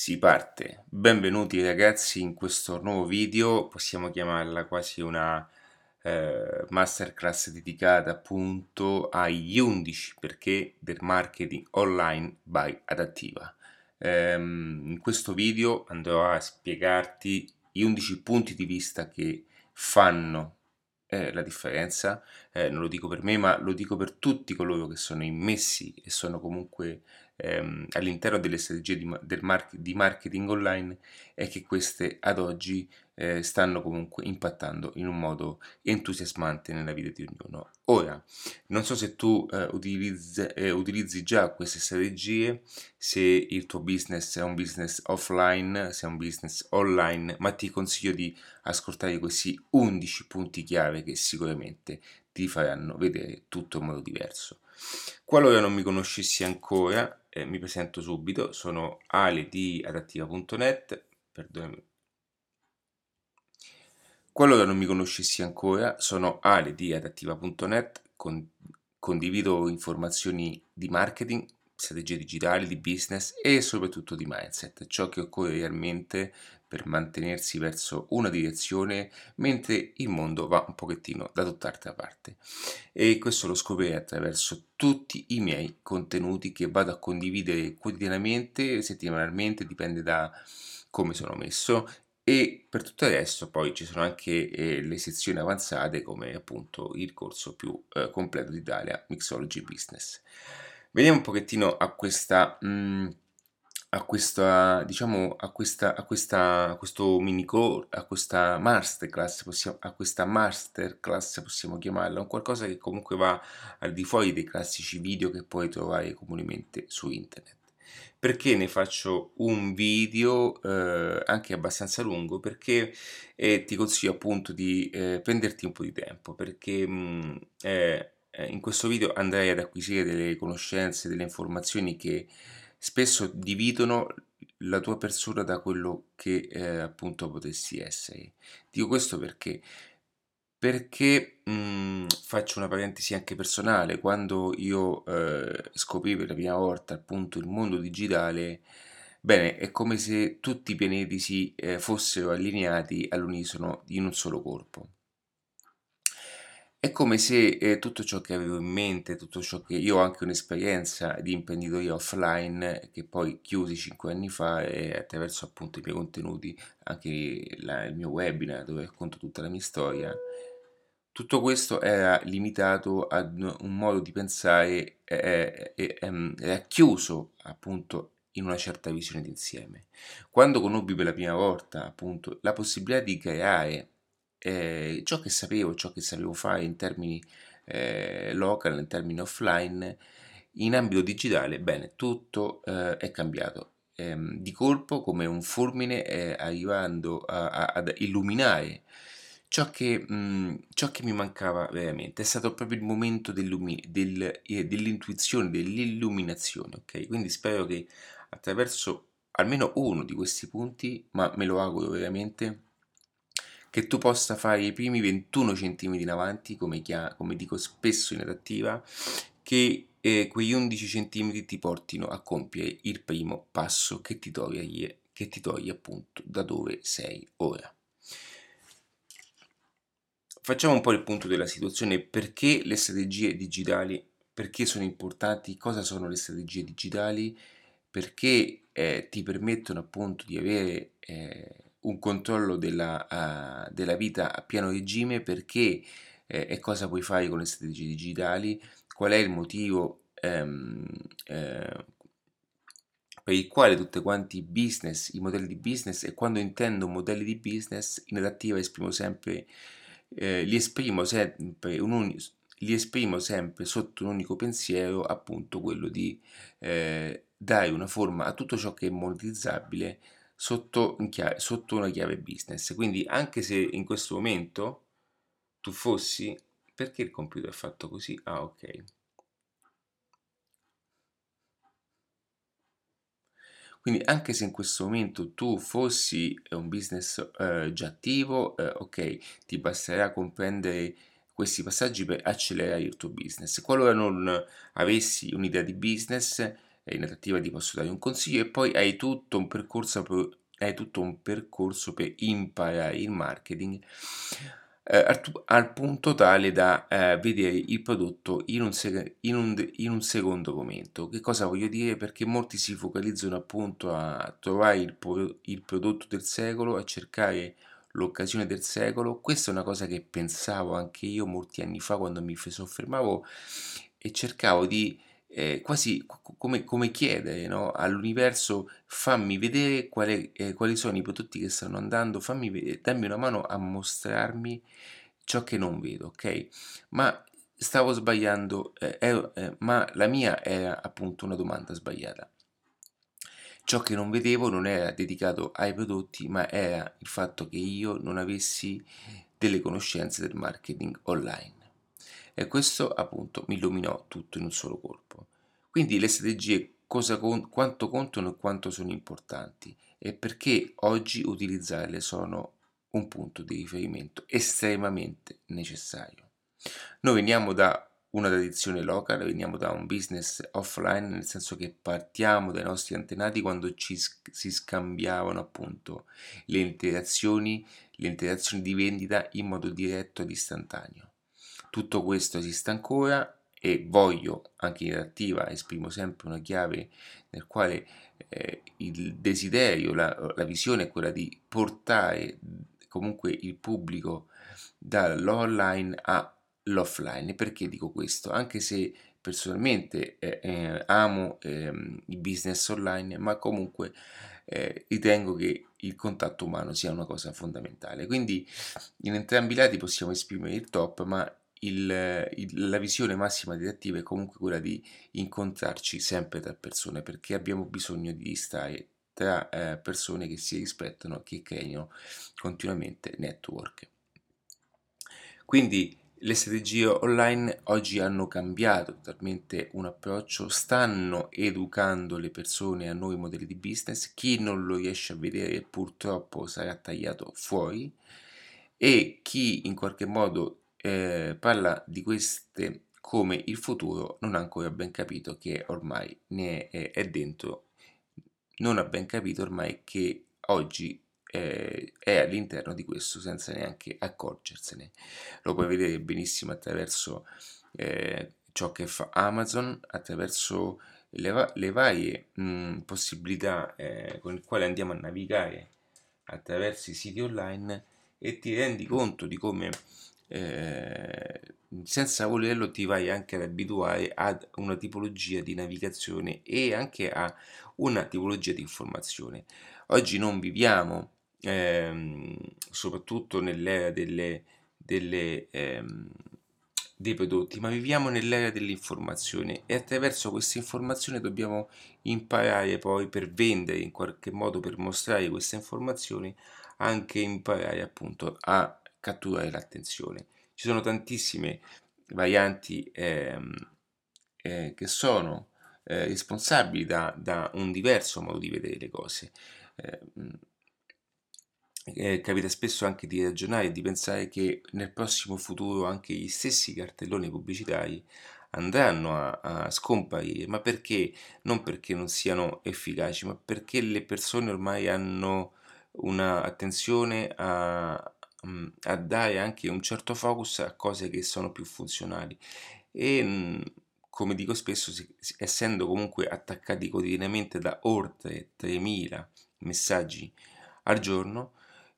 Si parte. Benvenuti ragazzi in questo nuovo video, possiamo chiamarla quasi una eh, masterclass dedicata appunto agli 11 perché del marketing online by Adattiva. Ehm, in questo video andrò a spiegarti gli 11 punti di vista che fanno eh, la differenza, eh, non lo dico per me, ma lo dico per tutti coloro che sono immessi e sono comunque ehm, all'interno delle strategie di, del mar- di, marketing online e che queste ad oggi eh, stanno comunque impattando in un modo entusiasmante nella vita di ognuno. Ora, non so se tu eh, utilizzi, eh, utilizzi già queste strategie, se il tuo business è un business offline, se è un business online, ma ti consiglio di ascoltare questi 11 punti chiave che sicuramente ti faranno vedere tutto in modo diverso. Qualora non mi conoscessi ancora, eh, mi presento subito, sono Ale di adattiva.net, perdonami. Qualora non mi conoscessi ancora, sono Ale di adattiva.net, con, condivido informazioni di marketing, strategie digitali, di business e soprattutto di mindset, ciò che occorre realmente per mantenersi verso una direzione mentre il mondo va un pochettino da tutt'altra parte. E questo lo scoprirei attraverso tutti i miei contenuti che vado a condividere quotidianamente, settimanalmente, dipende da come sono messo e per tutto il resto poi ci sono anche eh, le sezioni avanzate come appunto il corso più eh, completo d'Italia Mixology Business. Veniamo un pochettino a questa, mh, mm, a questa, diciamo, a questa, a questa, a questo mini core, a questa masterclass, possiamo, a questa masterclass possiamo chiamarla, un qualcosa che comunque va al di fuori dei classici video che puoi trovare comunemente su internet. Perché ne faccio un video eh, anche abbastanza lungo? Perché eh, ti consiglio appunto di eh, prenderti un po' di tempo, perché mh, mm, eh, eh, in questo video andrei ad acquisire delle conoscenze, delle informazioni che spesso dividono la tua persona da quello che eh, appunto potessi essere. Dico questo perché perché mh, mhmm, faccio una parentesi anche personale, quando io eh, scoprì per la prima volta appunto il mondo digitale, bene, è come se tutti i pianeti si eh, fossero allineati all'unisono in un solo colpo. È come se eh, tutto ciò che avevo in mente, tutto ciò che io ho anche un'esperienza di imprenditoria offline che poi chiusi cinque anni fa e attraverso appunto i miei contenuti, anche la, il mio webinar dove racconto tutta la mia storia, tutto questo era limitato ad un modo di pensare e eh, ehm, era chiuso appunto in una certa visione d'insieme. Quando conobbi per la prima volta appunto la possibilità di creare eh, ciò che sapevo, ciò che sapevo fare in termini eh, local, in termini offline, in ambito digitale, bene, tutto eh, è cambiato. Ehm, di colpo, come un fulmine, eh, arrivando a, a, ad illuminare ciò che, mh, ciò che mi mancava veramente. È stato proprio il momento del, eh, dell'intuizione, dell'illuminazione, ok? Quindi spero che attraverso almeno uno di questi punti, ma me lo auguro veramente, che tu possa fare i primi 21 cm in avanti, come, chia- come dico spesso in adattiva, che eh, quegli 11 cm ti portino a compiere il primo passo che ti toglie, che ti toglie appunto da dove sei ora. Facciamo un po' il punto della situazione, perché le strategie digitali, perché sono importanti, cosa sono le strategie digitali, perché eh, ti permettono appunto di avere eh, un controllo della, uh, della vita a pieno regime perché eh, e cosa puoi fare con le strategie digitali, qual è il motivo ehm, eh, per il quale tutti quanti i business, i modelli di business e quando intendo modelli di business in adattiva esprimo sempre, eh, li esprimo sempre un unico li esprimo sempre sotto un unico pensiero, appunto quello di eh, dare una forma a tutto ciò che è monetizzabile sotto, chiave, sotto una chiave business. Quindi anche se in questo momento tu fossi... Perché il computer è fatto così? Ah, ok. Quindi anche se in questo momento tu fossi un business eh, già attivo, eh, ok, ti basterà comprendere questi passaggi per accelerare il tuo business. Qualora non avessi un'idea di business, in adattiva ti posso dare un consiglio e poi hai tutto un percorso, hai tutto un percorso per imparare il marketing eh, al, punto tale da eh, vedere il prodotto in un, sec- in, un, in un, secondo momento. Che cosa voglio dire? Perché molti si focalizzano appunto a trovare il, il prodotto del secolo, a cercare l'occasione del secolo. Questa è una cosa che pensavo anche io molti anni fa quando mi soffermavo e cercavo di eh, quasi come, come chiedere no, all'universo fammi vedere quale, eh, quali sono i prodotti che stanno andando, fammi vedere, dammi una mano a mostrarmi ciò che non vedo, ok? Ma stavo sbagliando, eh, eh ma la mia era appunto una domanda sbagliata. Ciò che non vedevo non era dedicato ai prodotti, ma era il fatto che io non avessi delle conoscenze del marketing online. E questo appunto mi illuminò tutto in un solo colpo. Quindi le strategie cosa, quanto contano e quanto sono importanti e perché oggi utilizzarle sono un punto di riferimento estremamente necessario. Noi veniamo da una tradizione locale, veniamo da un business offline, nel senso che partiamo dai nostri antenati quando ci, si scambiavano appunto le interazioni, le interazioni di vendita in modo diretto ed istantaneo. Tutto questo esiste ancora e voglio, anche in attiva, esprimo sempre una chiave nel quale eh, il desiderio, la, la visione è quella di portare comunque il pubblico dall'online all'offline. Perché dico questo? Anche se personalmente eh, eh, amo eh, il business online, ma comunque eh, ritengo che il contatto umano sia una cosa fondamentale. Quindi in entrambi i lati possiamo esprimere il top, ma il, il, la visione massima direttiva è comunque quella di incontrarci sempre tra persone perché abbiamo bisogno di stare tra eh, persone che si rispettano che creino continuamente network. Quindi le strategie online oggi hanno cambiato totalmente un approccio, stanno educando le persone a nuovi modelli di business, chi non lo riesce a vedere purtroppo sarà tagliato fuori e chi in qualche modo eh, parla di queste come il futuro non ha ancora ben capito che ormai ne è, è dentro, non ha ben capito ormai che oggi eh, è all'interno di questo senza neanche accorgersene. Lo puoi vedere benissimo attraverso eh, ciò che fa Amazon, attraverso le, le varie mh, possibilità eh, con le quali andiamo a navigare attraverso i siti online e ti rendi conto di come eh, senza volerlo ti vai anche ad abituare ad una tipologia di navigazione e anche a una tipologia di informazione. Oggi non viviamo, ehm, soprattutto nell'era delle, delle, ehm, dei prodotti, ma viviamo nell'era dell'informazione e attraverso questa informazione dobbiamo imparare poi per vendere in qualche modo, per mostrare queste informazioni, anche imparare appunto a catturare l'attenzione. Ci sono tantissime varianti ehm, eh, che sono eh, responsabili da, da, un diverso modo di vedere le cose. Eh, eh, capita spesso anche di ragionare e di pensare che nel prossimo futuro anche gli stessi cartelloni pubblicitari andranno a, a, scomparire, ma perché? Non perché non siano efficaci, ma perché le persone ormai hanno un'attenzione a, mh, a dare anche un certo focus a cose che sono più funzionali e mh, come dico spesso, essendo comunque attaccati quotidianamente da oltre 3000 messaggi al giorno,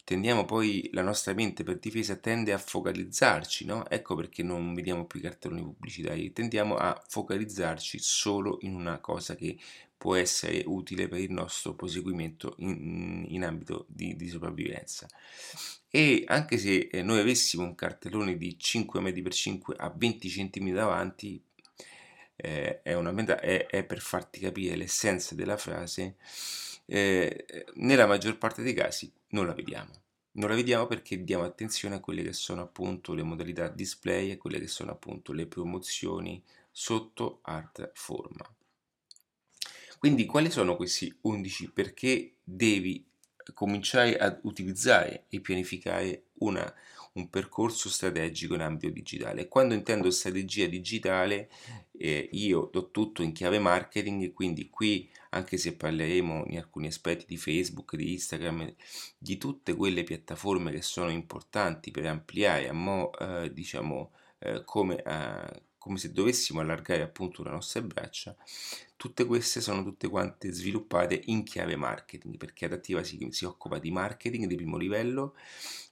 tendiamo poi la nostra mente per difesa tende a focalizzarci, no? Ecco perché non vediamo più cartelloni pubblicitari, tendiamo a focalizzarci solo in una cosa che può essere utile per il nostro proseguimento in, in ambito di, di, sopravvivenza. E anche se eh, noi avessimo un cartellone di 5 metri per 5 a 20 cm davanti, eh, è, una, è, è, per farti capire l'essenza della frase, eh, nella maggior parte dei casi non la vediamo. Non la vediamo perché diamo attenzione a quelle che sono appunto le modalità display e quelle che sono appunto le promozioni sotto altra forma. Quindi quali sono questi 11? Perché devi cominciare ad utilizzare e pianificare una, un percorso strategico in ambito digitale. Quando intendo strategia digitale eh, io do tutto in chiave marketing, quindi qui anche se parleremo in alcuni aspetti di Facebook, di Instagram, di tutte quelle piattaforme che sono importanti per ampliare a mo, eh, diciamo, eh, come, eh, come se dovessimo allargare appunto le nostre braccia, tutte queste sono tutte quante sviluppate in chiave marketing, perché Adattiva si, si occupa di marketing di primo livello,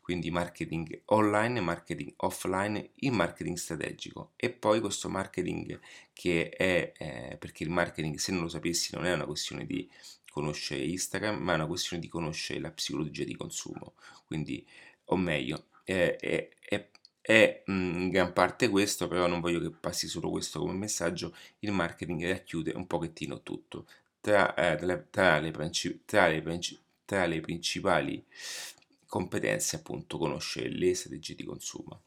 quindi marketing online, marketing offline, il marketing strategico. E poi questo marketing che è, eh, perché il marketing se non lo sapessi non è una questione di conoscere Instagram, ma è una questione di conoscere la psicologia di consumo, quindi, o meglio, è, è, è è in gran parte questo, però non voglio che passi solo questo come messaggio, il marketing racchiude un pochettino tutto. Tra, eh, tra, le, le, tra, le, tra le principali competenze appunto conoscere le strategie di consumo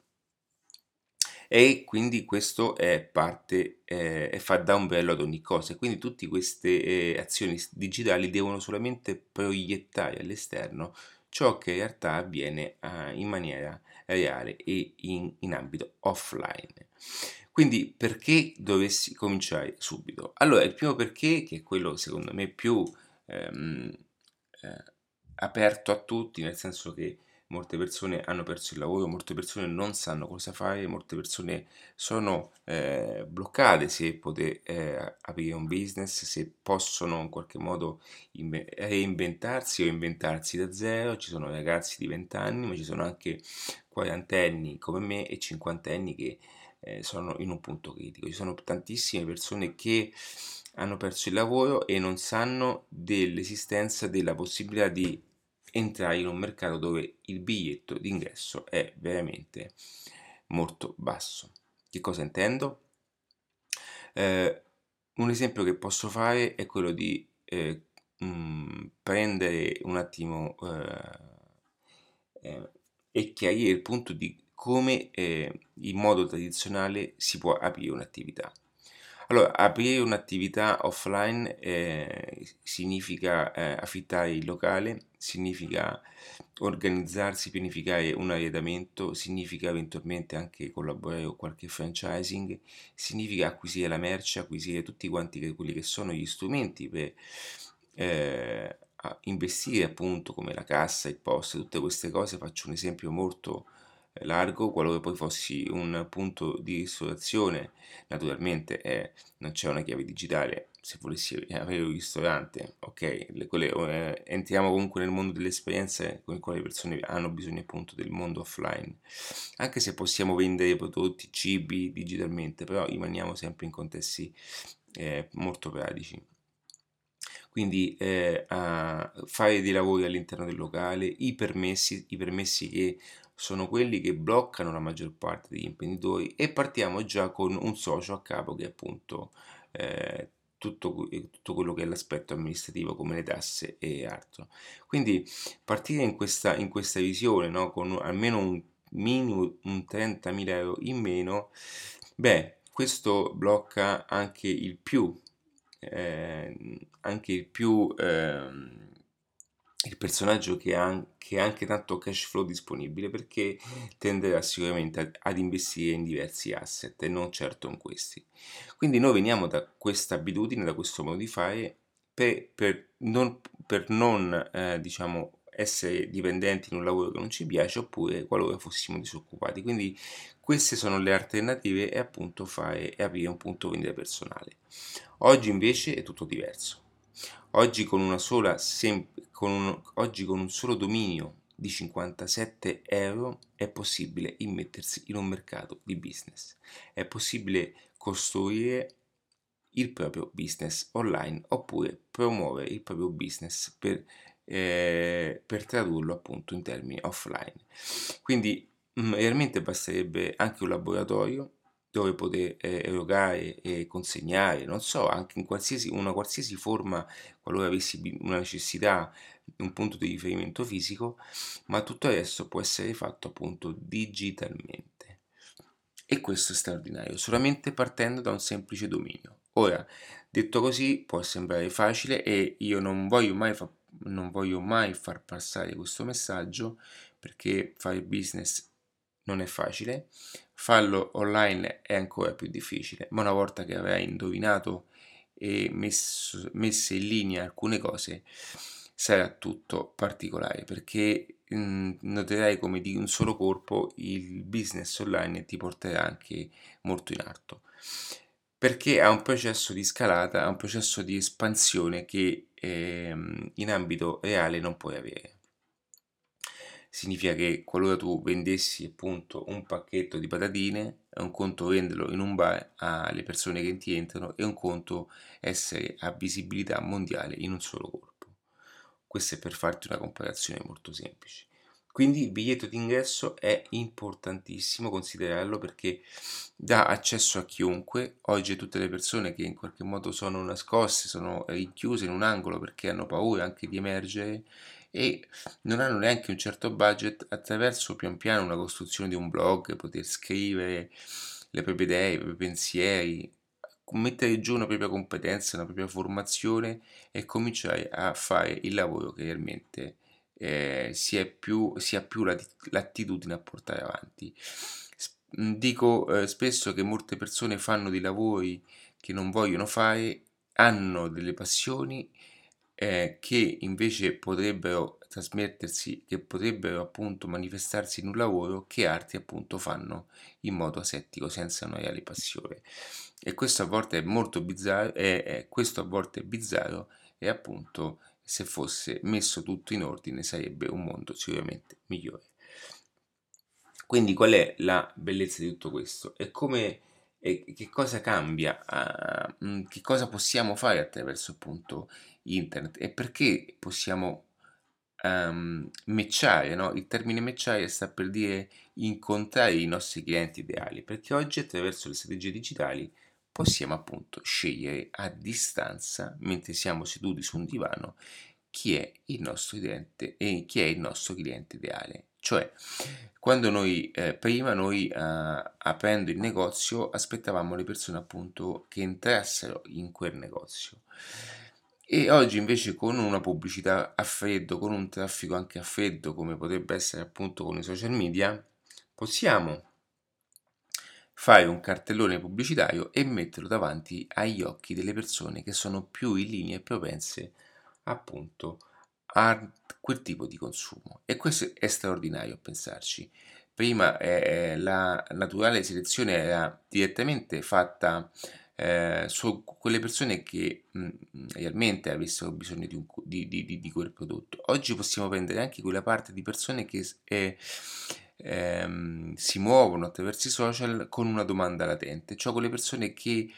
e quindi questo è parte eh, e fa da ombrello ad ogni cosa quindi tutte queste eh, azioni digitali devono solamente proiettare all'esterno ciò che in realtà avviene eh, in maniera reale e in, in ambito offline. Quindi perché dovessi cominciare subito? Allora, il primo perché, che è quello secondo me più ehm, eh, aperto a tutti, nel senso che molte persone hanno perso il lavoro, molte persone non sanno cosa fare, molte persone sono eh, bloccate se poter eh, aprire un business, se possono in qualche modo inve- reinventarsi o inventarsi da zero. Ci sono ragazzi di 20 anni, ma ci sono anche quarantenni come me e cinquantenni che eh, sono in un punto critico. Ci sono tantissime persone che hanno perso il lavoro e non sanno dell'esistenza della possibilità di entrare in un mercato dove il biglietto d'ingresso è veramente molto basso. Che cosa intendo? Eh, un esempio che posso fare è quello di eh, mh, mm, prendere un attimo eh, eh, e chiarire il punto di come eh, in modo tradizionale si può aprire un'attività. Allora, aprire un'attività offline eh, significa affittare il locale, significa organizzarsi, pianificare un arredamento, significa eventualmente anche collaborare con qualche franchising, significa acquisire la merce, acquisire tutti quanti quelli che sono gli strumenti per eh, investire appunto come la cassa, il post, tutte queste cose. Faccio un esempio molto largo, qualora poi fossi un punto di ristorazione, naturalmente eh, non c'è una chiave digitale, se volessi avere un ristorante, ok, le, quelle, eh, entriamo comunque nel mondo delle esperienze con il quale le persone hanno bisogno appunto del mondo offline, anche se possiamo vendere prodotti, cibi digitalmente, però rimaniamo sempre in contesti eh, molto pratici. Quindi eh, fare dei lavori all'interno del locale, i permessi, i permessi che sono quelli che bloccano la maggior parte degli imprenditori e partiamo già con un socio a capo che appunto eh, tutto, tutto, quello che è l'aspetto amministrativo come le tasse e altro. Quindi partire in questa, in questa visione no, con almeno un minimo un 30.000 euro in meno, beh, questo blocca anche il più, eh, anche il più eh, il personaggio che ha, che ha, anche tanto cash flow disponibile perché tenderà sicuramente ad investire in diversi asset e non certo in questi. Quindi noi veniamo da questa abitudine, da questo modo di fare per, per non, per non eh, diciamo, essere dipendenti in un lavoro che non ci piace oppure qualora fossimo disoccupati. Quindi queste sono le alternative e appunto fare e aprire un punto vendita personale. Oggi invece è tutto diverso. Oggi con, una sola sem- con un, oggi con un solo dominio di 57 euro è possibile immettersi in un mercato di business. È possibile costruire il proprio business online oppure promuovere il proprio business per, eh, per tradurlo appunto in termini offline. Quindi mh, mm, realmente basterebbe anche un laboratorio dove poter eh, erogare e consegnare, non so, anche in qualsiasi, una qualsiasi forma, qualora avessi una necessità, un punto di riferimento fisico, ma tutto resto può essere fatto appunto digitalmente. E questo è straordinario, solamente partendo da un semplice dominio. Ora, detto così, può sembrare facile e io non voglio mai, fa- non voglio mai far passare questo messaggio perché fare business non è facile, farlo online è ancora più difficile, ma una volta che avrai indovinato e messo, messe in linea alcune cose, sarà tutto particolare perché mh, mhmm, noterai come di un solo colpo il business online ti porterà anche molto in alto perché ha un processo di scalata, ha un processo di espansione che ehm, in ambito reale non puoi avere. Significa che qualora tu vendessi appunto un pacchetto di patatine, è un conto venderlo in un bar alle persone che ti entrano e un conto essere a visibilità mondiale in un solo colpo. Questo è per farti una comparazione molto semplice. Quindi il biglietto d'ingresso è importantissimo considerarlo perché dà accesso a chiunque. Oggi tutte le persone che in qualche modo sono nascoste, sono rinchiuse in un angolo perché hanno paura anche di emergere e non hanno neanche un certo budget attraverso pian piano una costruzione di un blog, poter scrivere le proprie idee, i propri pensieri, mettere giù una propria competenza, una propria formazione e cominciare a fare il lavoro che realmente eh, si, è più, si ha più l'attitudine a portare avanti. Dico eh, spesso che molte persone fanno dei lavori che non vogliono fare, hanno delle passioni eh, che invece potrebbero trasmettersi, che potrebbero appunto manifestarsi in un lavoro che altri appunto fanno in modo asettico, senza una reale passione. E questo a volte è molto bizzarro, e, e questo a volte è bizzarro e appunto se fosse messo tutto in ordine sarebbe un mondo sicuramente migliore. Quindi qual è la bellezza di tutto questo? E come e che cosa cambia? Uh, che cosa possiamo fare attraverso appunto internet e perché possiamo um, matchare, no? Il termine matchare sta per dire incontrare i nostri clienti ideali, perché oggi attraverso le strategie digitali possiamo appunto scegliere a distanza, mentre siamo seduti su un divano, chi è il nostro cliente e chi è il nostro cliente ideale. Cioè, quando noi eh, prima noi eh, aprendo il negozio aspettavamo le persone appunto che entrassero in quel negozio. E oggi invece con una pubblicità a freddo, con un traffico anche a freddo, come potrebbe essere appunto con i social media, possiamo fare un cartellone pubblicitario e metterlo davanti agli occhi delle persone che sono più in linea e propense appunto a quel tipo di consumo. E questo è straordinario a pensarci. Prima eh, la naturale selezione era direttamente fatta eh, su quelle persone che mh, realmente avessero bisogno di, un, di, di, di, quel prodotto. Oggi possiamo prendere anche quella parte di persone che eh, ehm, si muovono attraverso i social con una domanda latente, cioè quelle persone che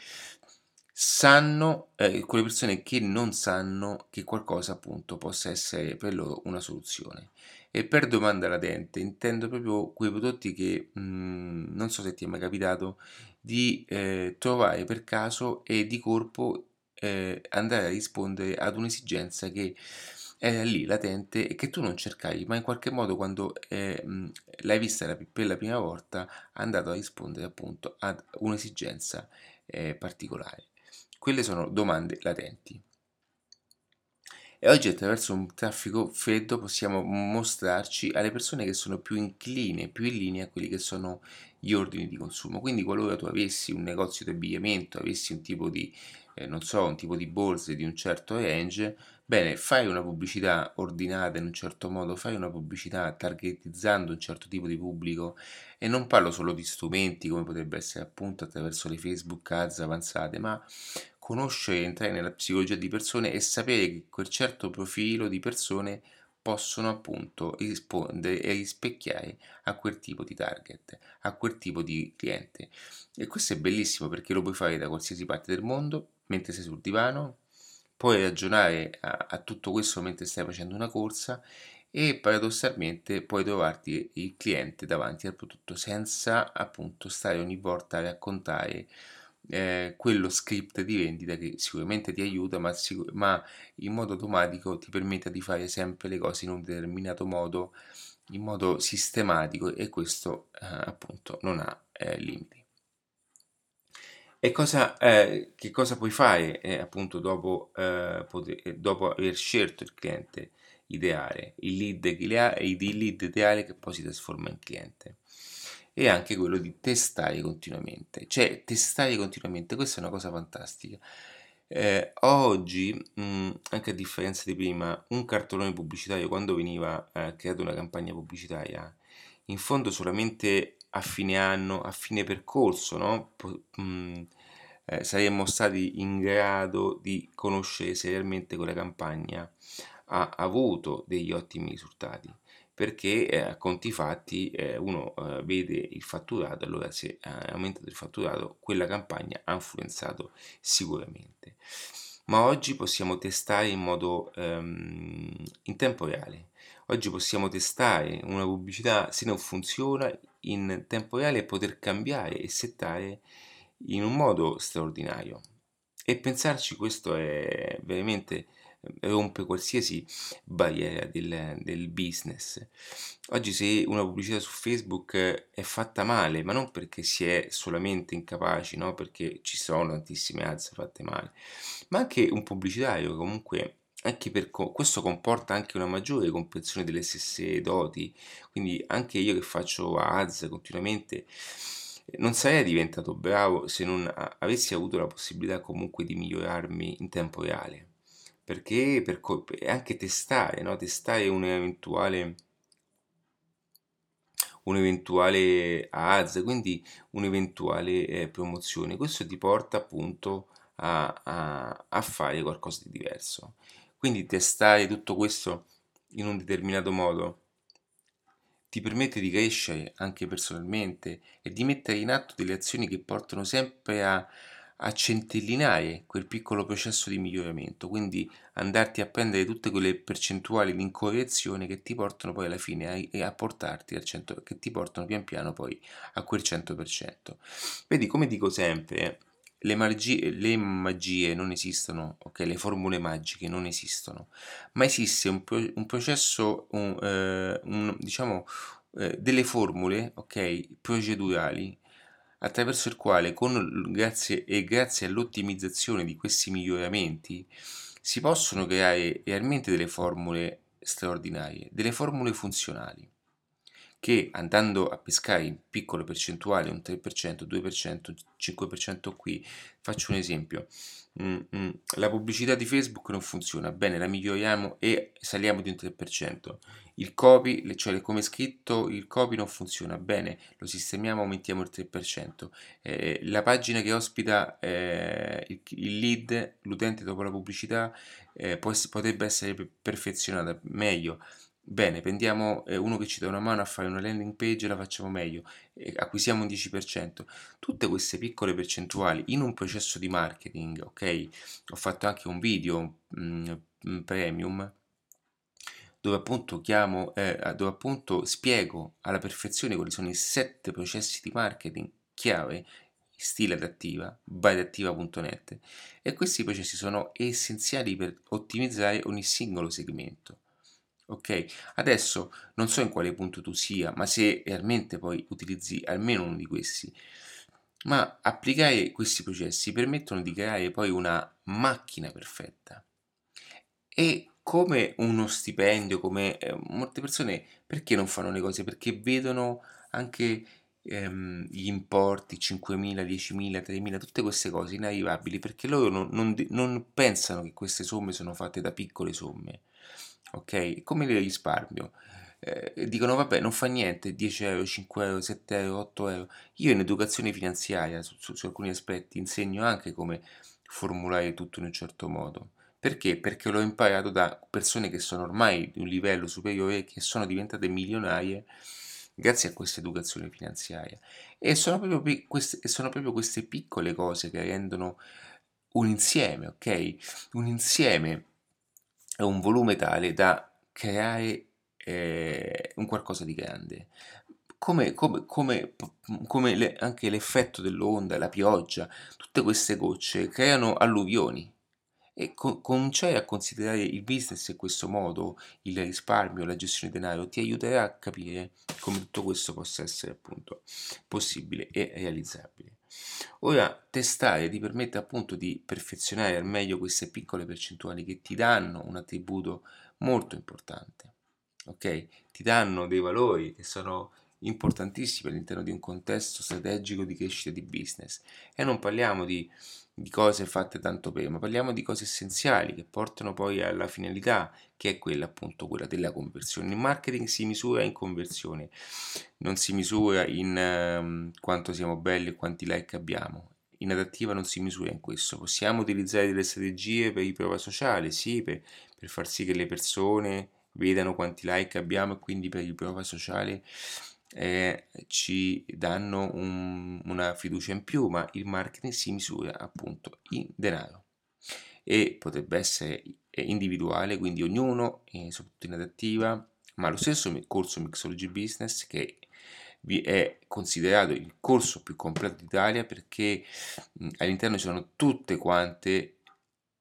sanno, eh, quelle persone che non sanno che qualcosa appunto possa essere per loro una soluzione. E per domanda latente intendo proprio quei prodotti che mh, mm, non so se ti è mai capitato di eh, trovare per caso e di colpo eh, andare a rispondere ad un'esigenza che era lì latente e che tu non cercavi, ma in qualche modo quando eh, l'hai vista per la prima volta è andato a rispondere appunto ad un'esigenza eh, particolare. Quelle sono domande latenti. E oggi attraverso un traffico freddo possiamo mostrarci alle persone che sono più incline, più in linea a quelli che sono gli ordini di consumo. Quindi qualora tu avessi un negozio di abbigliamento, avessi un tipo di, eh, non so, un tipo di borse di un certo range, Bene, fai una pubblicità ordinata in un certo modo, fai una pubblicità targetizzando un certo tipo di pubblico e non parlo solo di strumenti come potrebbe essere appunto attraverso le Facebook ads avanzate, ma conoscere, entrare nella psicologia di persone e sapere che quel certo profilo di persone possono appunto rispondere e rispecchiare a quel tipo di target, a quel tipo di cliente. E questo è bellissimo perché lo puoi fare da qualsiasi parte del mondo, mentre sei sul divano, puoi ragionare a, a tutto questo mentre stai facendo una corsa e paradossalmente puoi trovarti il cliente davanti al prodotto senza appunto stare ogni volta a raccontare eh, quello script di vendita che sicuramente ti aiuta ma, sicur- ma, in modo automatico ti permette di fare sempre le cose in un determinato modo in modo sistematico e questo eh, appunto non ha eh, limiti e cosa, eh, che cosa puoi fare eh, appunto dopo, eh, eh, dopo aver scelto il cliente ideale, il lead, il lead ideale che poi si trasforma in cliente? E anche quello di testare continuamente. Cioè, testare continuamente, questa è una cosa fantastica. Eh, oggi, mh, anche a differenza di prima, un cartolone pubblicitario quando veniva eh, creata una campagna pubblicitaria, in fondo solamente a fine anno, a fine percorso, no? Po- mh, eh, saremmo stati in grado di conoscere se realmente quella campagna ha avuto degli ottimi risultati perché eh, a conti fatti eh, uno eh, vede il fatturato, allora se è aumentato il fatturato, quella campagna ha influenzato sicuramente. Ma oggi possiamo testare in modo ehm, in tempo reale. Oggi possiamo testare una pubblicità se non funziona in tempo reale e poter cambiare e settare in un modo straordinario. E pensarci questo è veramente rompe qualsiasi barriera del, del, business. Oggi se una pubblicità su Facebook è fatta male, ma non perché si è solamente incapaci, no? perché ci sono tantissime ads fatte male, ma anche un pubblicitario comunque anche per co- questo comporta anche una maggiore comprensione delle stesse doti, quindi anche io che faccio ads continuamente non sarei diventato bravo se non avessi avuto la possibilità comunque di migliorarmi in tempo reale perché per anche testare, no? testare un'eventuale un'eventuale ads, quindi un'eventuale eh, promozione. Questo ti porta appunto a, a, a, fare qualcosa di diverso. Quindi testare tutto questo in un determinato modo ti permette di crescere anche personalmente e di mettere in atto delle azioni che portano sempre a, a centellinare quel piccolo processo di miglioramento, quindi andarti a prendere tutte quelle percentuali di incorrezione che ti portano poi alla fine a, a portarti al 100, che ti portano pian piano poi a quel 100%. Vedi, come dico sempre, le magie, le magie non esistono, ok? Le formule magiche non esistono, ma esiste un, un processo, un, eh, un, diciamo, eh, delle formule, ok? Procedurali attraverso il quale, con, grazie, e grazie all'ottimizzazione di questi miglioramenti, si possono creare realmente delle formule straordinarie, delle formule funzionali, che andando a pescare in piccole percentuali, un 3%, 2%, 5% qui, faccio un esempio, mm, mm, la pubblicità di Facebook non funziona, bene, la miglioriamo e saliamo di un 3%, il copy, cioè come scritto, il copy non funziona bene, lo sistemiamo, aumentiamo il 3%. Eh, la pagina che ospita eh, il, lead, l'utente dopo la pubblicità, eh, potrebbe essere perfezionata meglio. Bene, prendiamo eh, uno che ci dà una mano a fare una landing page e la facciamo meglio, acquisiamo un 10%. Tutte queste piccole percentuali in un processo di marketing, ok? Ho fatto anche un video mh, mm, premium dove appunto, chiamo, eh, dove appunto spiego alla perfezione quali sono i sette processi di marketing chiave stile adattiva, bydattiva.net e questi processi sono essenziali per ottimizzare ogni singolo segmento. Ok, adesso non so in quale punto tu sia, ma se realmente poi utilizzi almeno uno di questi, ma applicare questi processi permettono di creare poi una macchina perfetta. E come uno stipendio, come eh, molte persone perché non fanno le cose? Perché vedono anche ehm, gli importi 5.000, 10.000, 3.000, tutte queste cose inarrivabili perché loro non, non, non, pensano che queste somme sono fatte da piccole somme, ok? Come il risparmio. Eh, dicono vabbè non fa niente 10 euro, 5 euro, 7 euro, 8 euro io in educazione finanziaria su, su, su alcuni aspetti insegno anche come formulare tutto in un certo modo perché? Perché l'ho imparato da persone che sono ormai di un livello superiore che sono diventate milionarie grazie a questa educazione finanziaria. E sono proprio, queste, sono proprio queste piccole cose che rendono un insieme, ok? Un insieme è un volume tale da creare eh, un qualcosa di grande. Come, come, come, come le, anche l'effetto dell'onda, la pioggia, tutte queste gocce creano alluvioni e co- cominciare a considerare il business in questo modo, il risparmio, la gestione del denaro, ti aiuterà a capire come tutto questo possa essere appunto possibile e realizzabile. Ora, testare ti permette appunto di perfezionare al meglio queste piccole percentuali che ti danno un attributo molto importante, ok? Ti danno dei valori che sono importantissimi all'interno di un contesto strategico di crescita di business. E non parliamo di, di cose fatte tanto per, ma parliamo di cose essenziali che portano poi alla finalità, che è quella appunto quella della conversione. Il marketing si misura in conversione, non si misura in uh, quanto siamo belli e quanti like abbiamo in adattiva non si misura in questo. Possiamo utilizzare delle strategie per i prova sociale, sì, per, per far sì che le persone vedano quanti like abbiamo e quindi per il prova sociale eh, ci danno un, una fiducia in più, ma il marketing si misura appunto in denaro e potrebbe essere individuale, quindi ognuno, eh, soprattutto in adattiva, ma lo stesso corso Mixology Business che è considerato il corso più completo d'Italia perché all'interno ci sono tutte quante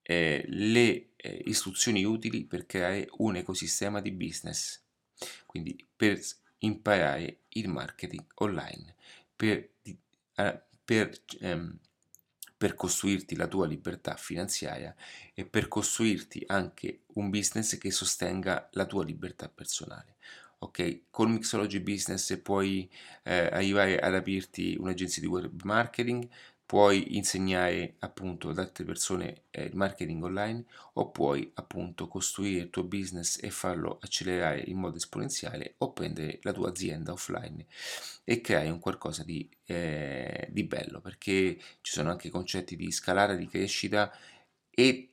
eh, le eh, istruzioni utili per creare un ecosistema di business. Quindi per imparare il marketing online, per, eh, per, ehm, per costruirti la tua libertà finanziaria e per costruirti anche un business che sostenga la tua libertà personale ok? Con Mixology Business puoi eh, arrivare ad aprirti un'agenzia di web marketing, puoi insegnare appunto ad altre persone eh, il marketing online o puoi appunto costruire il tuo business e farlo accelerare in modo esponenziale o prendere la tua azienda offline e creare un qualcosa di, eh, di bello. Perché ci sono anche concetti di scalare, di crescita e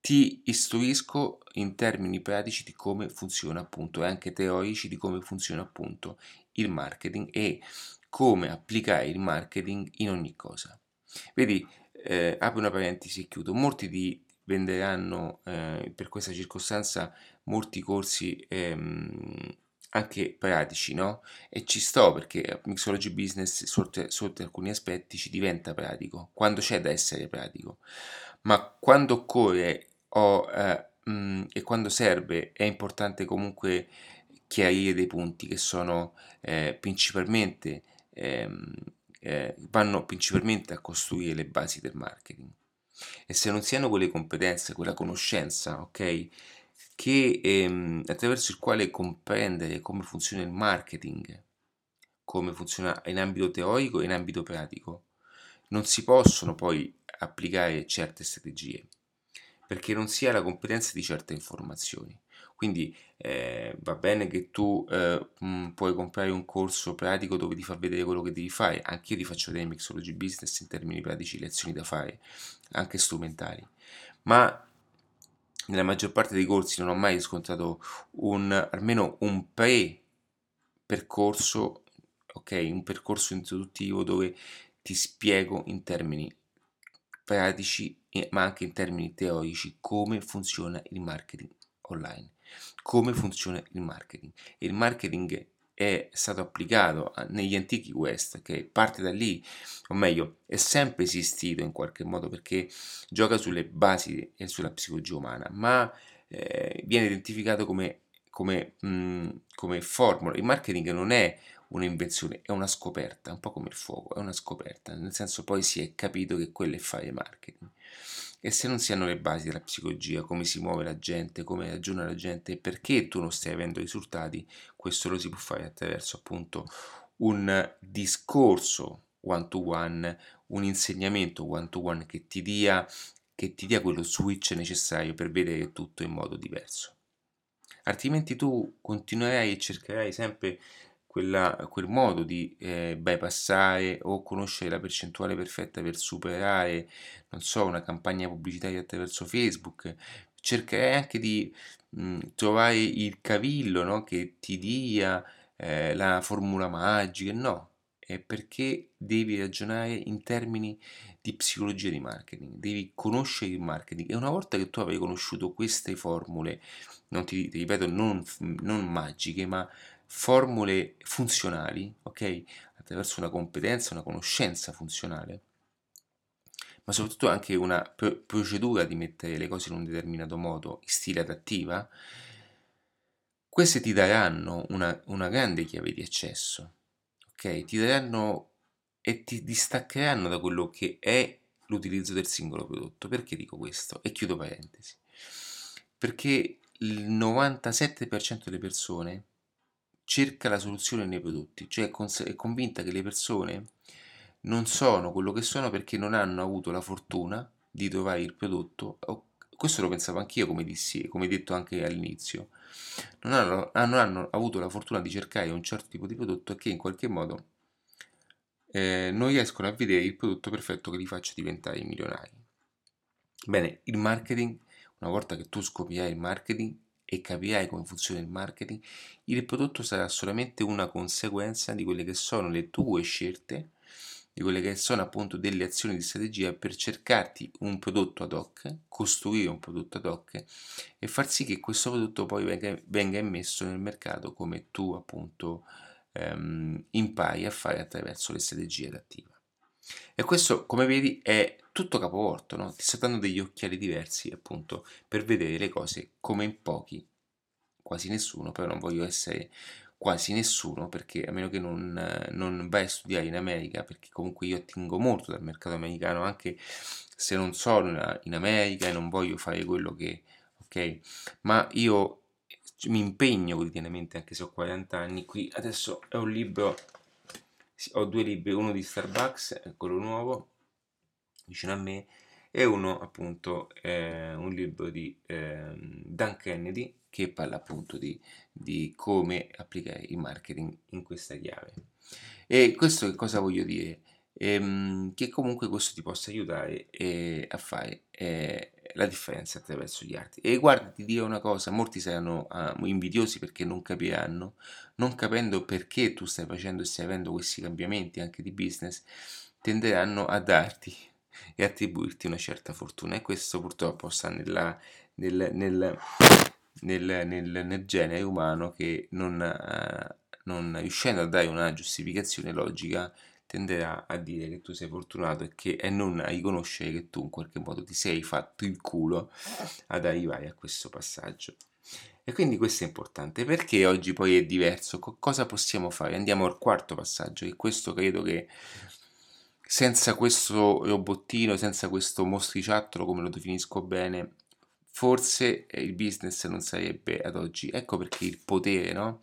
ti istruisco in termini pratici di come funziona appunto e anche teorici di come funziona appunto il marketing e come applicare il marketing in ogni cosa. Vedi, eh, apro una parentesi e chiudo, molti ti venderanno eh, per questa circostanza molti corsi ehm, anche pratici, no? E ci sto perché Mixology Business sotto, sotto alcuni aspetti ci diventa pratico, quando c'è da essere pratico, ma quando occorre o, eh, mh, mm, e quando serve è importante comunque chiarire dei punti che sono eh, principalmente ehm, eh, vanno principalmente a costruire le basi del marketing e se non si hanno quelle competenze, quella conoscenza, ok, che ehm, attraverso il quale comprendere come funziona il marketing, come funziona in ambito teorico e in ambito pratico, non si possono poi applicare certe strategie perché non si ha la competenza di certe informazioni. Quindi eh, va bene che tu eh, mh, mm, puoi comprare un corso pratico dove ti fa vedere quello che devi fare, anche io ti faccio vedere Mixology Business in termini pratici, lezioni da fare, anche strumentali, ma nella maggior parte dei corsi non ho mai riscontrato un, almeno un pre-percorso, ok, un percorso introduttivo dove ti spiego in termini pratici ma anche in termini teorici come funziona il marketing online, come funziona il marketing. Il marketing è stato applicato negli antichi West, che parte da lì, o meglio, è sempre esistito in qualche modo perché gioca sulle basi e sulla psicologia umana, ma eh, viene identificato come, come, mh, come formula. Il marketing non è un'invenzione, è una scoperta, un po' come il fuoco, è una scoperta, nel senso poi si è capito che quello è fare marketing. E se non si hanno le basi della psicologia, come si muove la gente, come ragiona la gente perché tu non stai avendo risultati, questo lo si può fare attraverso appunto un discorso one to one, un insegnamento one to one che ti dia, che ti dia quello switch necessario per vedere tutto in modo diverso. Altrimenti tu continuerai e cercherai sempre quella, quel modo di eh, bypassare o conoscere la percentuale perfetta per superare, non so, una campagna pubblicitaria attraverso Facebook, cercherai anche di mh, trovare il cavillo no? che ti dia eh, la formula magica, no, è perché devi ragionare in termini di psicologia di marketing, devi conoscere il marketing e una volta che tu avrai conosciuto queste formule, non ti, ti ripeto, non, non magiche, ma formule funzionali, ok? Attraverso una competenza, una conoscenza funzionale, ma soprattutto anche una procedura di mettere le cose in un determinato modo, in stile adattiva, queste ti daranno una, una grande chiave di accesso, ok? Ti daranno e ti distaccheranno da quello che è l'utilizzo del singolo prodotto. Perché dico questo? E chiudo parentesi. Perché il 97% delle persone cerca la soluzione nei prodotti, cioè è convinta che le persone non sono quello che sono perché non hanno avuto la fortuna di trovare il prodotto, questo lo pensavo anch'io come dissi, come detto anche all'inizio, non hanno, non hanno avuto la fortuna di cercare un certo tipo di prodotto che in qualche modo eh, non riescono a vedere il prodotto perfetto che li faccia diventare milionari. Bene, il marketing, una volta che tu scoprirai il marketing e capirai come funziona il marketing, il prodotto sarà solamente una conseguenza di quelle che sono le tue scelte, di quelle che sono appunto delle azioni di strategia per cercarti un prodotto ad hoc, costruire un prodotto ad hoc e far sì che questo prodotto poi venga, venga immesso nel mercato come tu appunto ehm, impari a fare attraverso le strategie adattive. E questo, come vedi, è tutto capovolto, no? ti sta dando degli occhiali diversi appunto per vedere le cose come in pochi, quasi nessuno, però non voglio essere quasi nessuno perché a meno che non, non vai a studiare in America, perché comunque io attingo molto dal mercato americano, anche se non sono in America e non voglio fare quello che, ok? Ma io mi impegno quotidianamente anche se ho 40 anni qui adesso è un libro ho due libri uno di Starbucks quello nuovo vicino a me e uno appunto eh, un libro di eh, Dan Kennedy che parla appunto di, di, come applicare il marketing in questa chiave. E questo che cosa voglio dire? Ehm, che comunque questo ti possa aiutare eh, a fare eh, la differenza attraverso gli altri. E guarda, ti dirò una cosa, molti saranno uh, invidiosi perché non capiranno, non capendo perché tu stai facendo e stai avendo questi cambiamenti anche di business, tenderanno a darti e attribuirti una certa fortuna. E questo purtroppo sta nella, nel, nel, nel, nel, genere umano che non, uh, non riuscendo a dare una giustificazione logica tenderà a dire che tu sei fortunato e, che, e non a riconoscere che tu in qualche modo ti sei fatto il culo ad arrivare a questo passaggio. E quindi questo è importante perché oggi poi è diverso. Co- cosa possiamo fare? Andiamo al quarto passaggio, che questo credo che senza questo robottino, senza questo mostriciattolo, come lo definisco bene, forse il business non sarebbe ad oggi. Ecco perché il potere, no?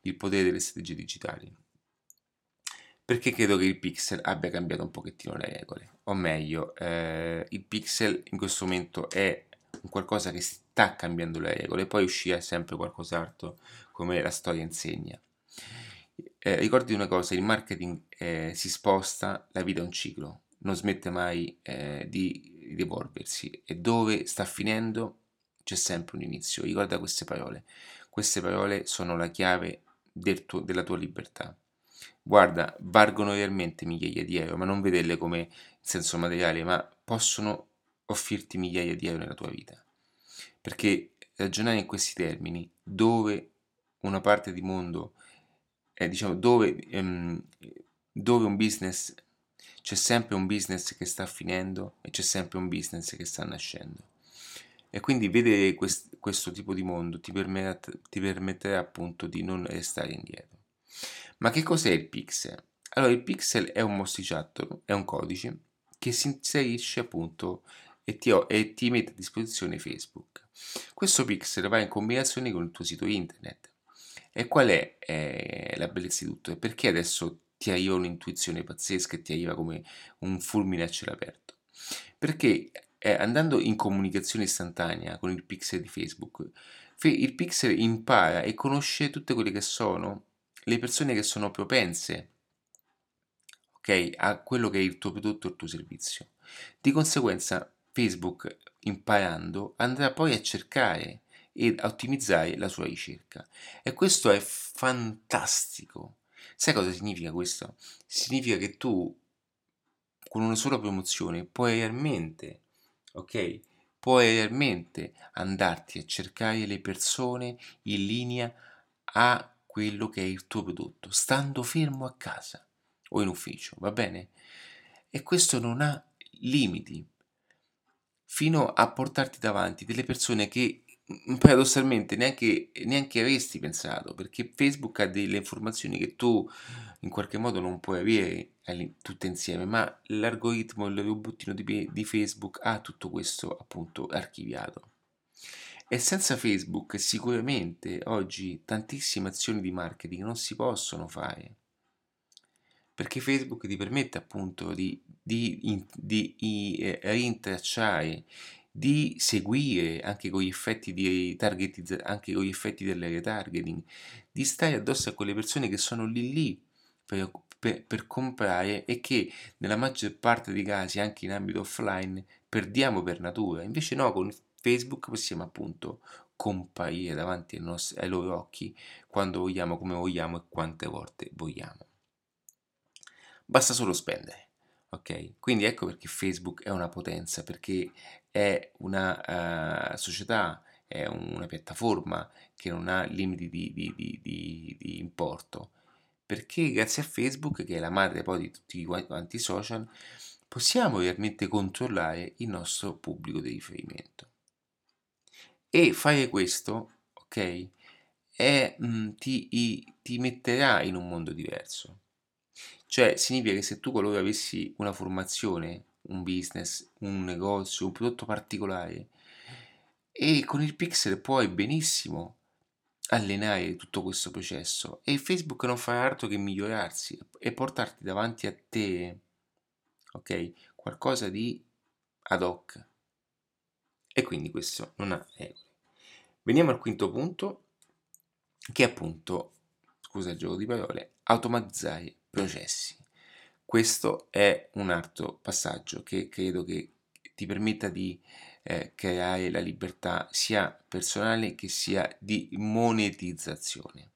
Il potere delle strategie digitali perché credo che il Pixel abbia cambiato un pochettino le regole, o meglio, eh, il Pixel in questo momento è qualcosa che sta cambiando le regole, poi uscirà sempre qualcos'altro come la storia insegna. Eh, ricordi una cosa, il marketing eh, si sposta, la vita è un ciclo, non smette mai eh, di, evolversi e dove sta finendo c'è sempre un inizio. Ricorda queste parole, queste parole sono la chiave del tuo, della tua libertà guarda, valgono realmente migliaia di euro, ma non vederle come in senso materiale, ma possono offrirti migliaia di euro nella tua vita. Perché ragionare in questi termini, dove una parte di mondo, è, diciamo, dove, ehm, dove un business, c'è sempre un business che sta finendo e c'è sempre un business che sta nascendo. E quindi vedere quest, questo tipo di mondo ti permetterà, ti permetterà appunto di non restare indietro. Ma che cos'è il pixel? Allora, il pixel è un mostriciattolo, è un codice che si inserisce appunto e ti, e ti mette a disposizione Facebook. Questo pixel va in combinazione con il tuo sito internet. E qual è eh, la bellezza di tutto? Perché adesso ti arriva un'intuizione pazzesca e ti arriva come un fulmine a cielo aperto? Perché eh, andando in comunicazione istantanea con il pixel di Facebook, il pixel impara e conosce tutte quelle che sono le persone che sono propense okay, a quello che è il tuo prodotto o il tuo servizio. Di conseguenza Facebook imparando andrà poi a cercare e a ottimizzare la sua ricerca. E questo è fantastico. Sai cosa significa questo? Significa che tu con una sola promozione puoi realmente, ok? Puoi realmente andarti a cercare le persone in linea a quello che è il tuo prodotto, stando fermo a casa o in ufficio, va bene? E questo non ha limiti, fino a portarti davanti delle persone che mm, paradossalmente neanche, neanche avresti pensato, perché Facebook ha delle informazioni che tu in qualche modo non puoi avere tutte insieme, ma l'algoritmo, il robottino di, di Facebook ha tutto questo appunto archiviato. E senza Facebook sicuramente oggi tantissime azioni di marketing non si possono fare. Perché Facebook ti permette appunto di, di, di, di eh, rintracciare, di seguire anche con gli effetti di targetizzazione, anche con gli effetti del retargeting, di stare addosso a quelle persone che sono lì lì per, per, per comprare e che nella maggior parte dei casi, anche in ambito offline, perdiamo per natura. Invece no, con Facebook possiamo appunto comparire davanti ai, nostri, ai loro occhi quando vogliamo, come vogliamo e quante volte vogliamo. Basta solo spendere. Ok, quindi ecco perché Facebook è una potenza, perché è una uh, società, è una piattaforma che non ha limiti di, di, di, di, importo, perché grazie a Facebook, che è la madre poi di tutti quanti i social, possiamo realmente controllare il nostro pubblico di riferimento. E fare questo, ok, è, mh, mm, ti, i, ti metterà in un mondo diverso. Cioè, significa che se tu qualora avessi una formazione, un business, un negozio, un prodotto particolare, e con il pixel puoi benissimo allenare tutto questo processo e Facebook non farà altro che migliorarsi e portarti davanti a te, ok, qualcosa di ad hoc. E quindi questo non ha regole. Veniamo al quinto punto, che è appunto, scusa il gioco di parole, automatizzare processi. Questo è un altro passaggio che credo che ti permetta di eh, creare la libertà sia personale che sia di monetizzazione.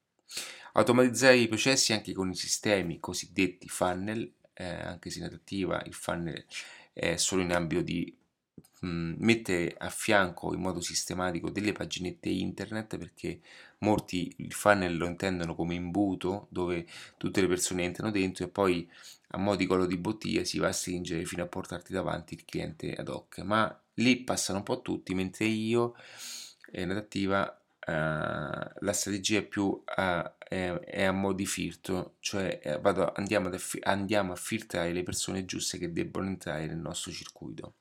Automatizzare i processi anche con i sistemi cosiddetti funnel, eh, anche se in attiva il funnel è solo in ambito di mh, mettere a fianco in modo sistematico delle paginette internet perché molti il funnel lo intendono come imbuto dove tutte le persone entrano dentro e poi a mo' di collo di bottiglia si va a stringere fino a portarti davanti il cliente ad hoc ma lì passano un po' tutti mentre io in adattiva Uh, la strategia è più uh, è, è, a mo' di filtro, cioè eh, vado, andiamo, ad, andiamo, a filtrare le persone giuste che debbono entrare nel nostro circuito.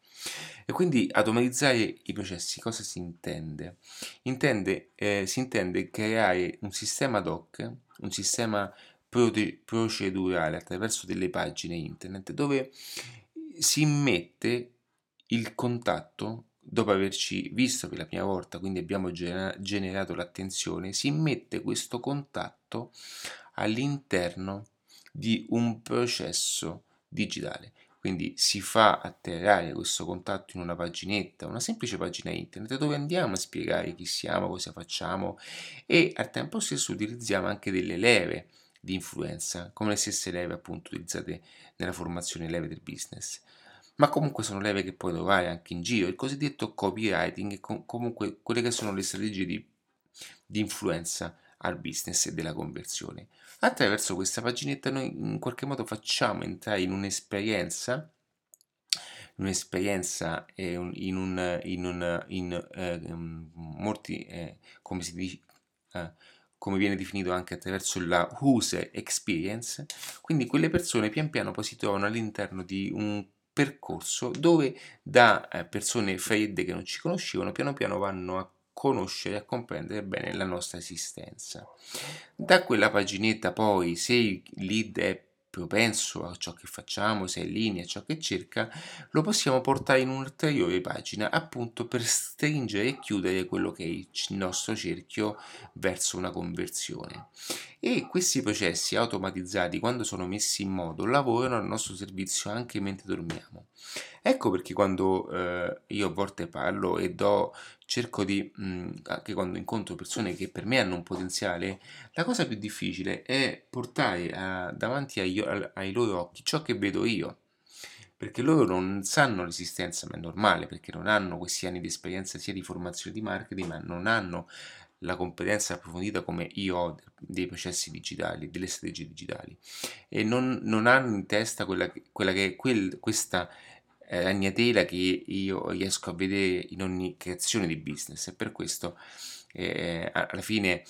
E quindi automatizzare i processi cosa si intende? intende eh, si intende creare un sistema ad hoc, un sistema procedurale attraverso delle pagine internet dove si mette il contatto dopo averci visto per la prima volta, quindi abbiamo generato l'attenzione, si mette questo contatto all'interno di un processo digitale. Quindi si fa atterrare questo contatto in una paginetta, una semplice pagina internet dove andiamo a spiegare chi siamo, cosa facciamo e al tempo stesso utilizziamo anche delle leve di influenza, come le stesse leve appunto utilizzate nella formazione leve del business. Ma comunque sono leve che puoi trovare anche in giro, il cosiddetto copywriting e com- comunque quelle che sono le strategie di, di influenza al business e della conversione. Attraverso questa paginetta noi in qualche modo facciamo entrare in un'esperienza un'esperienza eh, in, un, in, un, in eh, molti, eh, come si dice, eh, come viene definito anche attraverso la user experience, quindi quelle persone pian piano poi si trovano all'interno di un percorso dove da eh, persone fredde che non ci conoscevano piano piano vanno a conoscere e comprendere bene la nostra esistenza. Da quella paginetta poi, se il lead è propenso a ciò che facciamo, se è in linea a ciò che cerca, lo possiamo portare in un'ulteriore pagina appunto per stringere e chiudere quello che è il nostro cerchio verso una conversione. E questi processi automatizzati, quando sono messi in modo, lavorano al nostro servizio anche mentre dormiamo. Ecco perché quando eh, io a volte parlo e do, cerco di, mh, mm, anche quando incontro persone che per me hanno un potenziale, la cosa più difficile è portare a, davanti ai, ai loro occhi ciò che vedo io. Perché loro non sanno l'esistenza, ma è normale, perché non hanno questi anni di esperienza sia di formazione di marketing, ma non hanno la competenza approfondita come io ho dei processi digitali, delle strategie digitali. E non, non hanno in testa quella, quella che è quel, questa eh, ragnatela che io riesco a vedere in ogni creazione di business e per questo eh, alla fine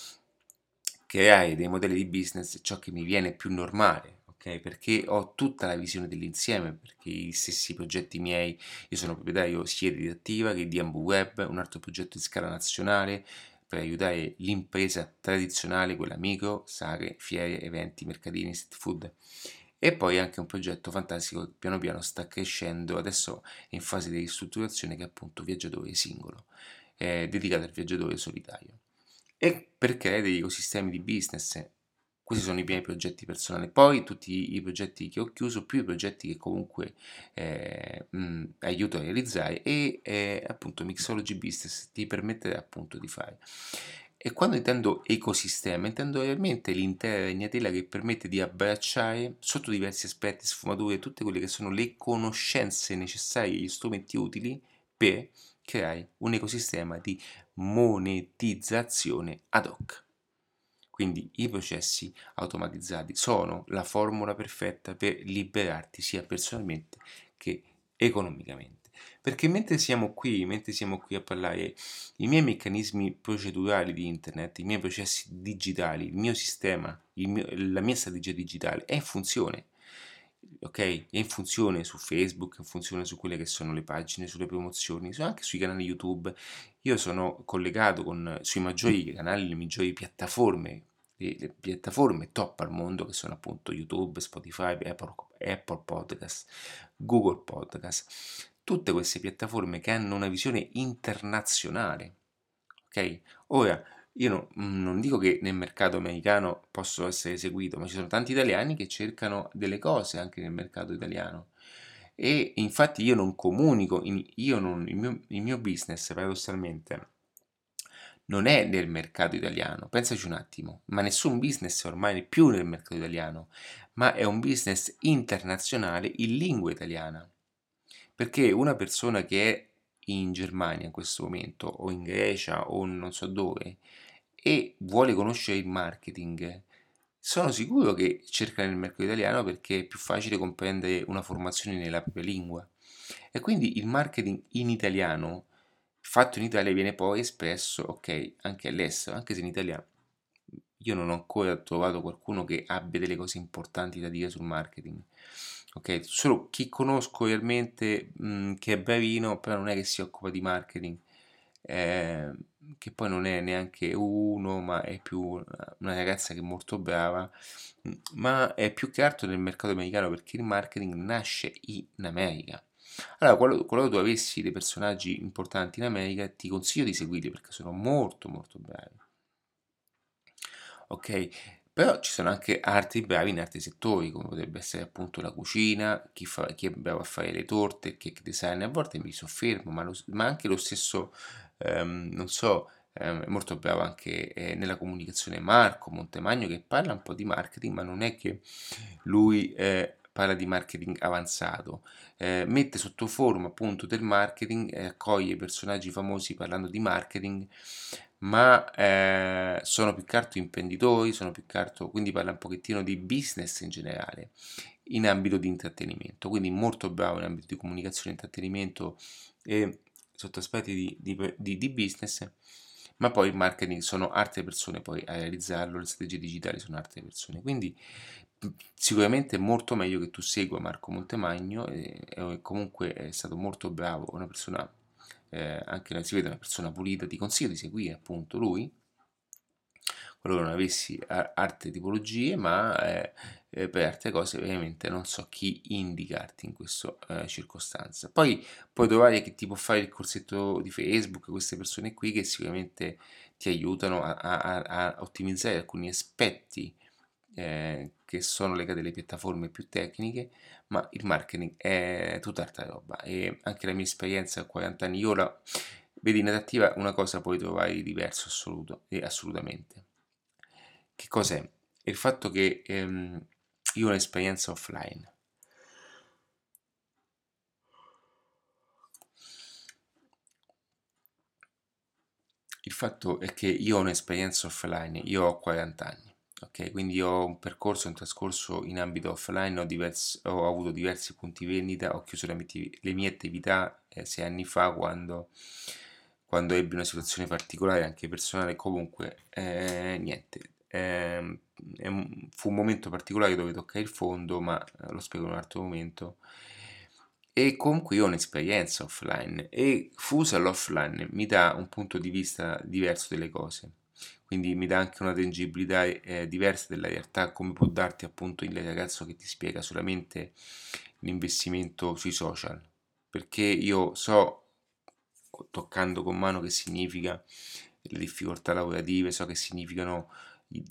creare dei modelli di business è ciò che mi viene più normale? Perché ho tutta la visione dell'insieme, perché i stessi progetti miei, io sono proprietario sia di Attiva che di Ambu Web, un altro progetto di scala nazionale per aiutare l'impresa tradizionale, quella micro, sagre, fiere, eventi, mercatini, street food. E poi anche un progetto fantastico che piano piano sta crescendo, adesso è in fase di ristrutturazione, che è appunto Viaggiatore Singolo, eh, dedicato al viaggiatore solitario. E per creare degli ecosistemi di business questi sono i miei progetti personali. Poi tutti i progetti che ho chiuso, più i progetti che comunque eh, mh, aiuto a realizzare e eh, appunto Mixology Business ti permette appunto di fare. E quando intendo ecosistema, intendo realmente l'intera ragnatela che permette di abbracciare sotto diversi aspetti, sfumature, tutte quelle che sono le conoscenze necessarie, gli strumenti utili per creare un ecosistema di monetizzazione ad hoc. Quindi i processi automatizzati sono la formula perfetta per liberarti sia personalmente che economicamente. Perché mentre siamo qui, mentre siamo qui a parlare, i miei meccanismi procedurali di internet, i miei processi digitali, il mio sistema, il mio, la mia strategia digitale è in funzione. Ok? È in funzione su Facebook, è in funzione su quelle che sono le pagine, sulle promozioni, anche sui canali YouTube. Io sono collegato con, sui maggiori canali, le maggiori piattaforme le piattaforme top al mondo che sono appunto YouTube, Spotify, Apple, Apple Podcast, Google Podcast, tutte queste piattaforme che hanno una visione internazionale. Ok? Ora, io no, mm, non dico che nel mercato americano posso essere seguito, ma ci sono tanti italiani che cercano delle cose anche nel mercato italiano. E infatti io non comunico, io non, il, mio, il mio business paradossalmente non è nel mercato italiano, pensaci un attimo, ma nessun business ormai è più nel mercato italiano, ma è un business internazionale in lingua italiana. Perché una persona che è in Germania in questo momento, o in Grecia, o non so dove, e vuole conoscere il marketing, sono sicuro che cerca nel mercato italiano perché è più facile comprendere una formazione nella propria lingua. E quindi il marketing in italiano fatto in Italia viene poi espresso, ok, anche all'estero, anche se in Italia io non ho ancora trovato qualcuno che abbia delle cose importanti da dire sul marketing. Ok, solo chi conosco realmente mh, mm, che è bravino, però non è che si occupa di marketing, eh, che poi non è neanche uno, ma è più una ragazza che è molto brava, ma è più che altro nel mercato americano perché il marketing nasce in America. Allora, qualora tu avessi dei personaggi importanti in America, ti consiglio di seguirli perché sono molto molto bravi. Ok? Però ci sono anche altri bravi in altri settori, come potrebbe essere appunto la cucina, chi, fa, chi è bravo a fare le torte, il cake design, a volte mi soffermo, ma, lo, ma anche lo stesso, um, non so, um, è molto bravo anche eh, nella comunicazione Marco Montemagno che parla un po' di marketing, ma non è che lui eh, parla di marketing avanzato, eh, mette sotto forma appunto del marketing, eh, accoglie personaggi famosi parlando di marketing, ma eh, sono più che altro imprenditori, sono più che altro, quindi parla un pochettino di business in generale, in ambito di intrattenimento, quindi molto bravo in ambito di comunicazione, intrattenimento e sotto aspetti di, di, di, di business ma poi il marketing sono altre persone poi a realizzarlo, le strategie digitali sono altre persone. Quindi sicuramente è molto meglio che tu segua Marco Montemagno e, e comunque è stato molto bravo, una persona, eh, anche si vede una persona pulita, ti consiglio di seguire appunto lui, qualora non avessi altre tipologie, ma eh, eh, per altre cose ovviamente non so chi indicarti in questa eh, circostanza. Poi puoi trovare chi ti può fare il corsetto di Facebook, queste persone qui che sicuramente ti aiutano a, a, a ottimizzare alcuni aspetti eh, che sono legate alle piattaforme più tecniche, ma il marketing è tutt'altra roba e anche la mia esperienza a 40 anni, io la vedi in adattiva una cosa puoi trovare di diverso assoluto, e assolutamente. Che cos'è? Il fatto che ehm, io ho un'esperienza offline. Il fatto è che io ho un'esperienza offline, io ho 40 anni Ok, quindi ho un percorso, un trascorso in ambito offline, ho, diversi, ho avuto diversi punti vendita, ho chiuso le mie attività eh, sei anni fa quando, quando, ebbi una situazione particolare, anche personale, comunque eh, niente, eh, fu un momento particolare dove toccai il fondo, ma eh, lo spiego in un altro momento. E comunque io ho un'esperienza offline e fusa all'offline mi dà un punto di vista diverso delle cose quindi mi dà anche una tangibilità eh, diversa della realtà, come può darti appunto il ragazzo che ti spiega solamente l'investimento sui social, perché io so, toccando con mano, che significa le difficoltà lavorative, so che significano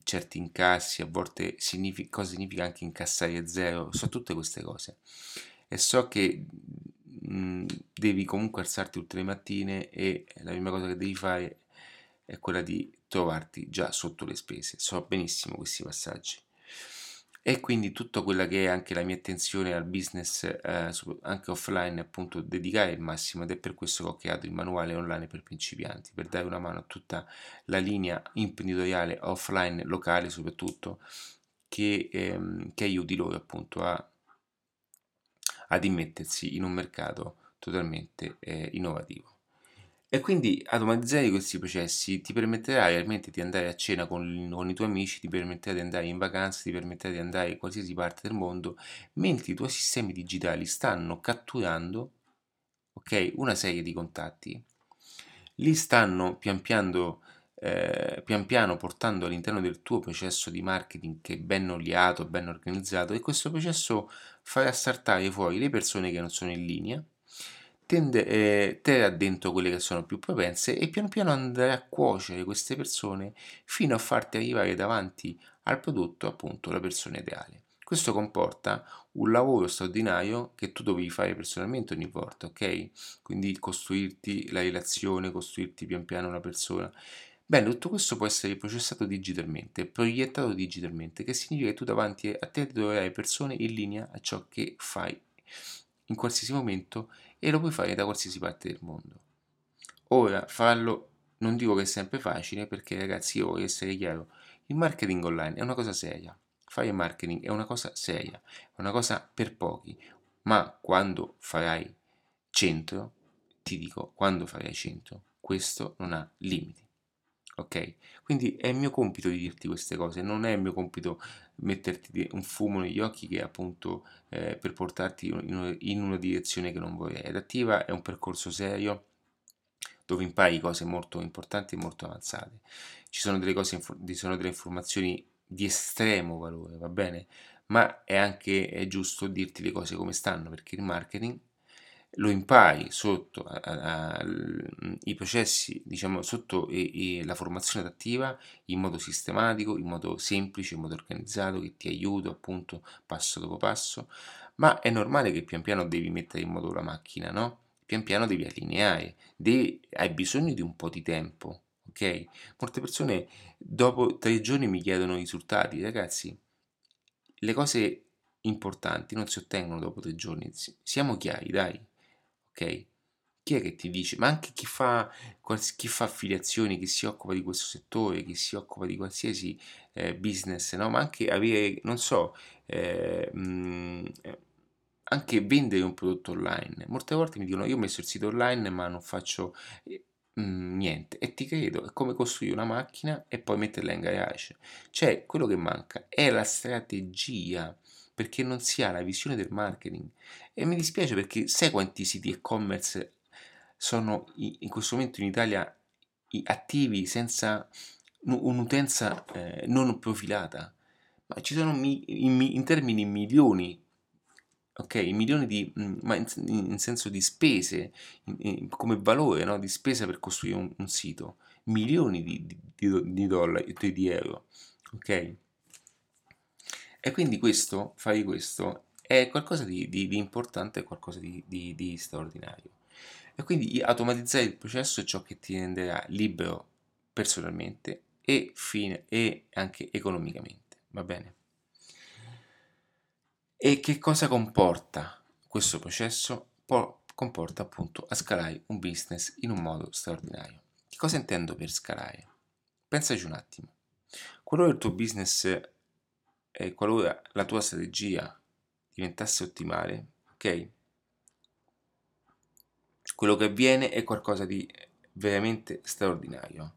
certi incassi, a volte significa, cosa significa anche incassare a zero, so tutte queste cose. E so che mh, devi comunque alzarti tutte le mattine e la prima cosa che devi fare è quella di trovarti già sotto le spese. So benissimo questi passaggi. E quindi tutta quella che è anche la mia attenzione al business, eh, anche offline, appunto, dedicare il massimo ed è per questo che ho creato il manuale online per principianti, per dare una mano a tutta la linea imprenditoriale offline, locale soprattutto, che, ehm, che aiuti loro appunto a, ad immettersi in un mercato totalmente eh, innovativo. E quindi automatizzare questi processi ti permetterà realmente di andare a cena con, con, i tuoi amici, ti permetterà di andare in vacanza, ti permetterà di andare in qualsiasi parte del mondo, mentre i tuoi sistemi digitali stanno catturando okay, una serie di contatti, li stanno pian piano, eh, pian piano portando all'interno del tuo processo di marketing che è ben oliato, ben organizzato e questo processo farà saltare fuori le persone che non sono in linea tende, eh, terrà dentro quelle che sono più propense e piano piano andrà a cuocere queste persone fino a farti arrivare davanti al prodotto appunto la persona ideale. Questo comporta un lavoro straordinario che tu dovevi fare personalmente ogni volta, ok? Quindi costruirti la relazione, costruirti pian piano una persona. Bene, tutto questo può essere processato digitalmente, proiettato digitalmente, che significa che tu davanti a te troverai persone in linea a ciò che fai in qualsiasi momento e lo puoi fare da qualsiasi parte del mondo. Ora, farlo non dico che è sempre facile perché ragazzi, io voglio essere chiaro, il marketing online è una cosa seria. Fare marketing è una cosa seria, è una cosa per pochi, ma quando farai 100, ti dico, quando farai 100, questo non ha limiti ok? Quindi è il mio compito di dirti queste cose, non è il mio compito metterti un fumo negli occhi che è appunto eh, per portarti in, una direzione che non vorrei. Adattiva è un percorso serio dove impari cose molto importanti e molto avanzate. Ci sono delle cose, sono delle informazioni di estremo valore, va bene? Ma è anche è giusto dirti le cose come stanno, perché il marketing lo impari sotto i processi, diciamo, sotto e, e la formazione adattiva in modo sistematico, in modo semplice, in modo organizzato, che ti aiuta appunto passo dopo passo, ma è normale che pian piano devi mettere in moto la macchina, no? Pian piano devi allineare, devi, hai bisogno di un po' di tempo, ok? Molte persone dopo tre giorni mi chiedono i risultati, ragazzi, le cose importanti non si ottengono dopo tre giorni, siamo chiari, dai Chi è che ti dice? Ma anche chi fa, chi fa affiliazioni, chi si occupa di questo settore, chi si occupa di qualsiasi eh, business, no? Ma anche avere, non so, eh, mh, mm, anche vendere un prodotto online. Molte volte mi dicono io ho messo il sito online ma non faccio eh, mm, niente e ti credo, è come costruire una macchina e poi metterla in garage. Cioè, quello che manca è la strategia perché non si ha la visione del marketing. E mi dispiace perché sai quanti siti e-commerce sono in questo momento in Italia attivi senza un'utenza eh, non profilata? Ma ci sono mi, in, in, termini milioni, ok? Milioni di, mm, ma in, in senso di spese, in, come valore no? di spesa per costruire un, un sito, milioni di, di, di dollari, di euro, ok? E quindi questo, fare questo, è qualcosa di, di, di importante, qualcosa di, di, straordinario. E quindi automatizzare il processo è ciò che ti renderà libero personalmente e, fine, e anche economicamente. Va bene? E che cosa comporta questo processo? Po- comporta appunto a scalare un business in un modo straordinario. Che cosa intendo per scalare? Pensaci un attimo. Qualora il tuo business e qualora la tua strategia diventasse ottimale, ok? Quello che avviene è qualcosa di veramente straordinario.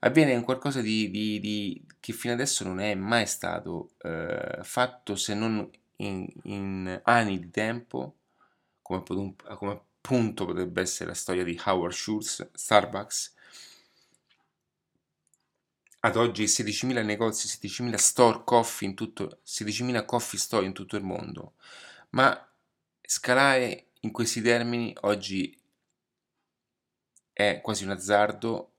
Avviene qualcosa di, di, di che fino adesso non è mai stato eh, fatto se non in, in, anni di tempo, come, come appunto potrebbe essere la storia di Howard Schultz, Starbucks, ad oggi 16.000 negozi, 16.000 store coffee in tutto, 16.000 coffee store in tutto il mondo, ma scalare in questi termini oggi è quasi un azzardo,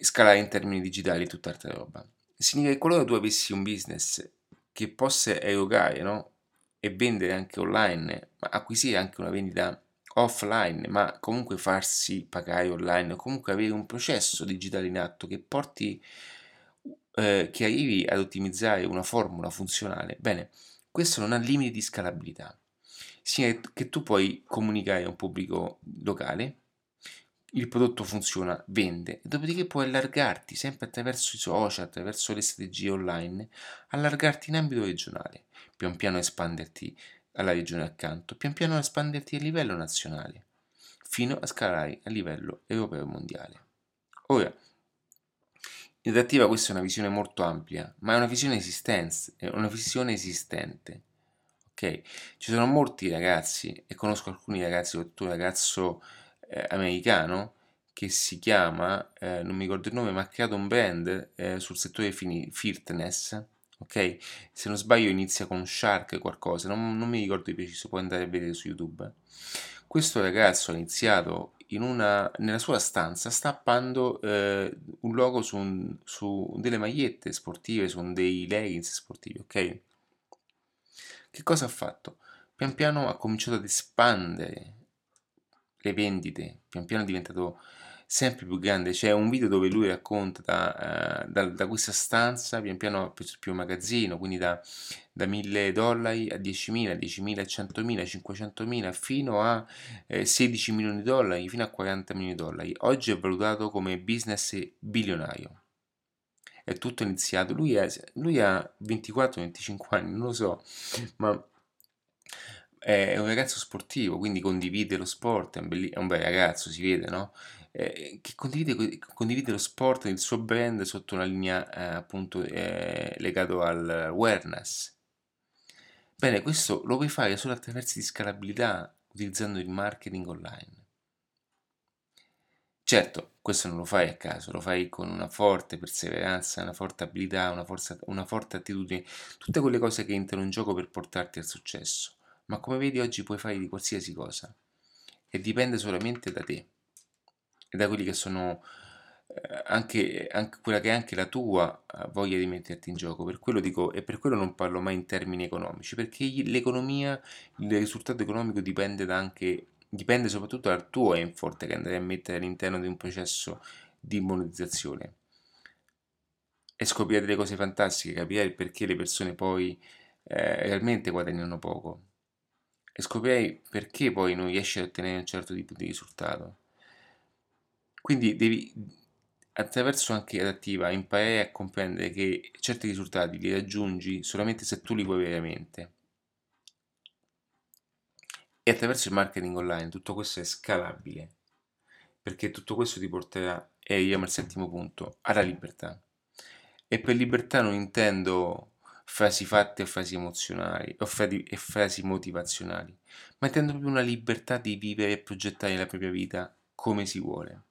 scalare in termini digitali è tutt'altra roba. Significa che qualora tu avessi un business che possa erogare no? e vendere anche online, ma acquisire anche una vendita offline, ma comunque farsi pagare online, comunque avere un processo digitale in atto che porti, eh, che arrivi ad ottimizzare una formula funzionale, bene, questo non ha limiti di scalabilità. Sia che tu puoi comunicare a un pubblico locale, il prodotto funziona, vende, dopodiché puoi allargarti sempre attraverso i social, attraverso le strategie online, allargarti in ambito regionale, pian piano espanderti alla regione accanto, pian piano espanderti a livello nazionale, fino a scalare a livello europeo e mondiale. Ora, in adattiva questa è una visione molto ampia, ma è una visione, è una visione esistente. Ok? Ci sono molti ragazzi, e conosco alcuni ragazzi, soprattutto un ragazzo eh, americano, che si chiama, eh, non mi ricordo il nome, ma ha creato un brand eh, sul settore fitness, ok? Se non sbaglio inizia con Shark qualcosa, non, non mi ricordo di preciso, puoi andare a vedere su YouTube. Questo ragazzo ha iniziato una, nella sua stanza stappando eh, un logo su, un, su, delle magliette sportive, su dei leggings sportivi, ok? Che cosa ha fatto? Pian piano ha cominciato ad espandere le vendite, pian piano è diventato sempre più grande. C'è un video dove lui racconta da, uh, da, da questa stanza, pian piano più magazzino, quindi da, da 1000 dollari a 10.000, 10.000 a 100.000, 500.000 fino a eh, 16 milioni di dollari, fino a 40 milioni di dollari. Oggi è valutato come business bilionario. È tutto iniziato. Lui, è, lui ha 24-25 anni, non lo so, ma è un ragazzo sportivo, quindi condivide lo sport, è un, belli- è un bel ragazzo, si vede, no? Eh, che condivide, condivide, lo sport il suo brand sotto una linea eh, appunto eh, legato al wellness. Bene, questo lo puoi fare solo attraverso di scalabilità utilizzando il marketing online. Certo, questo non lo fai a caso, lo fai con una forte perseveranza, una forte abilità, una, forza, una forte attitudine, tutte quelle cose che entrano in gioco per portarti al successo. Ma come vedi oggi puoi fare di qualsiasi cosa e dipende solamente da te e da quelli che sono eh, anche, anche, quella che è anche la tua eh, voglia di metterti in gioco. Per quello dico, e per quello non parlo mai in termini economici, perché l'economia, il risultato economico dipende da anche dipende soprattutto dal tuo effort che andrai a mettere all'interno di un processo di monetizzazione e scoprire delle cose fantastiche, capire perché le persone poi eh, realmente guadagnano poco e scoprirai perché poi non riesci a ottenere un certo tipo di risultato. Quindi devi, attraverso anche adattiva, imparare a comprendere che certi risultati li raggiungi solamente se tu li vuoi veramente. E attraverso il marketing online tutto questo è scalabile, perché tutto questo ti porterà, e arriviamo al settimo punto, alla libertà. E per libertà non intendo frasi fatte e frasi emozionali o frasi, e frasi motivazionali, ma intendo proprio una libertà di vivere e progettare la propria vita come si vuole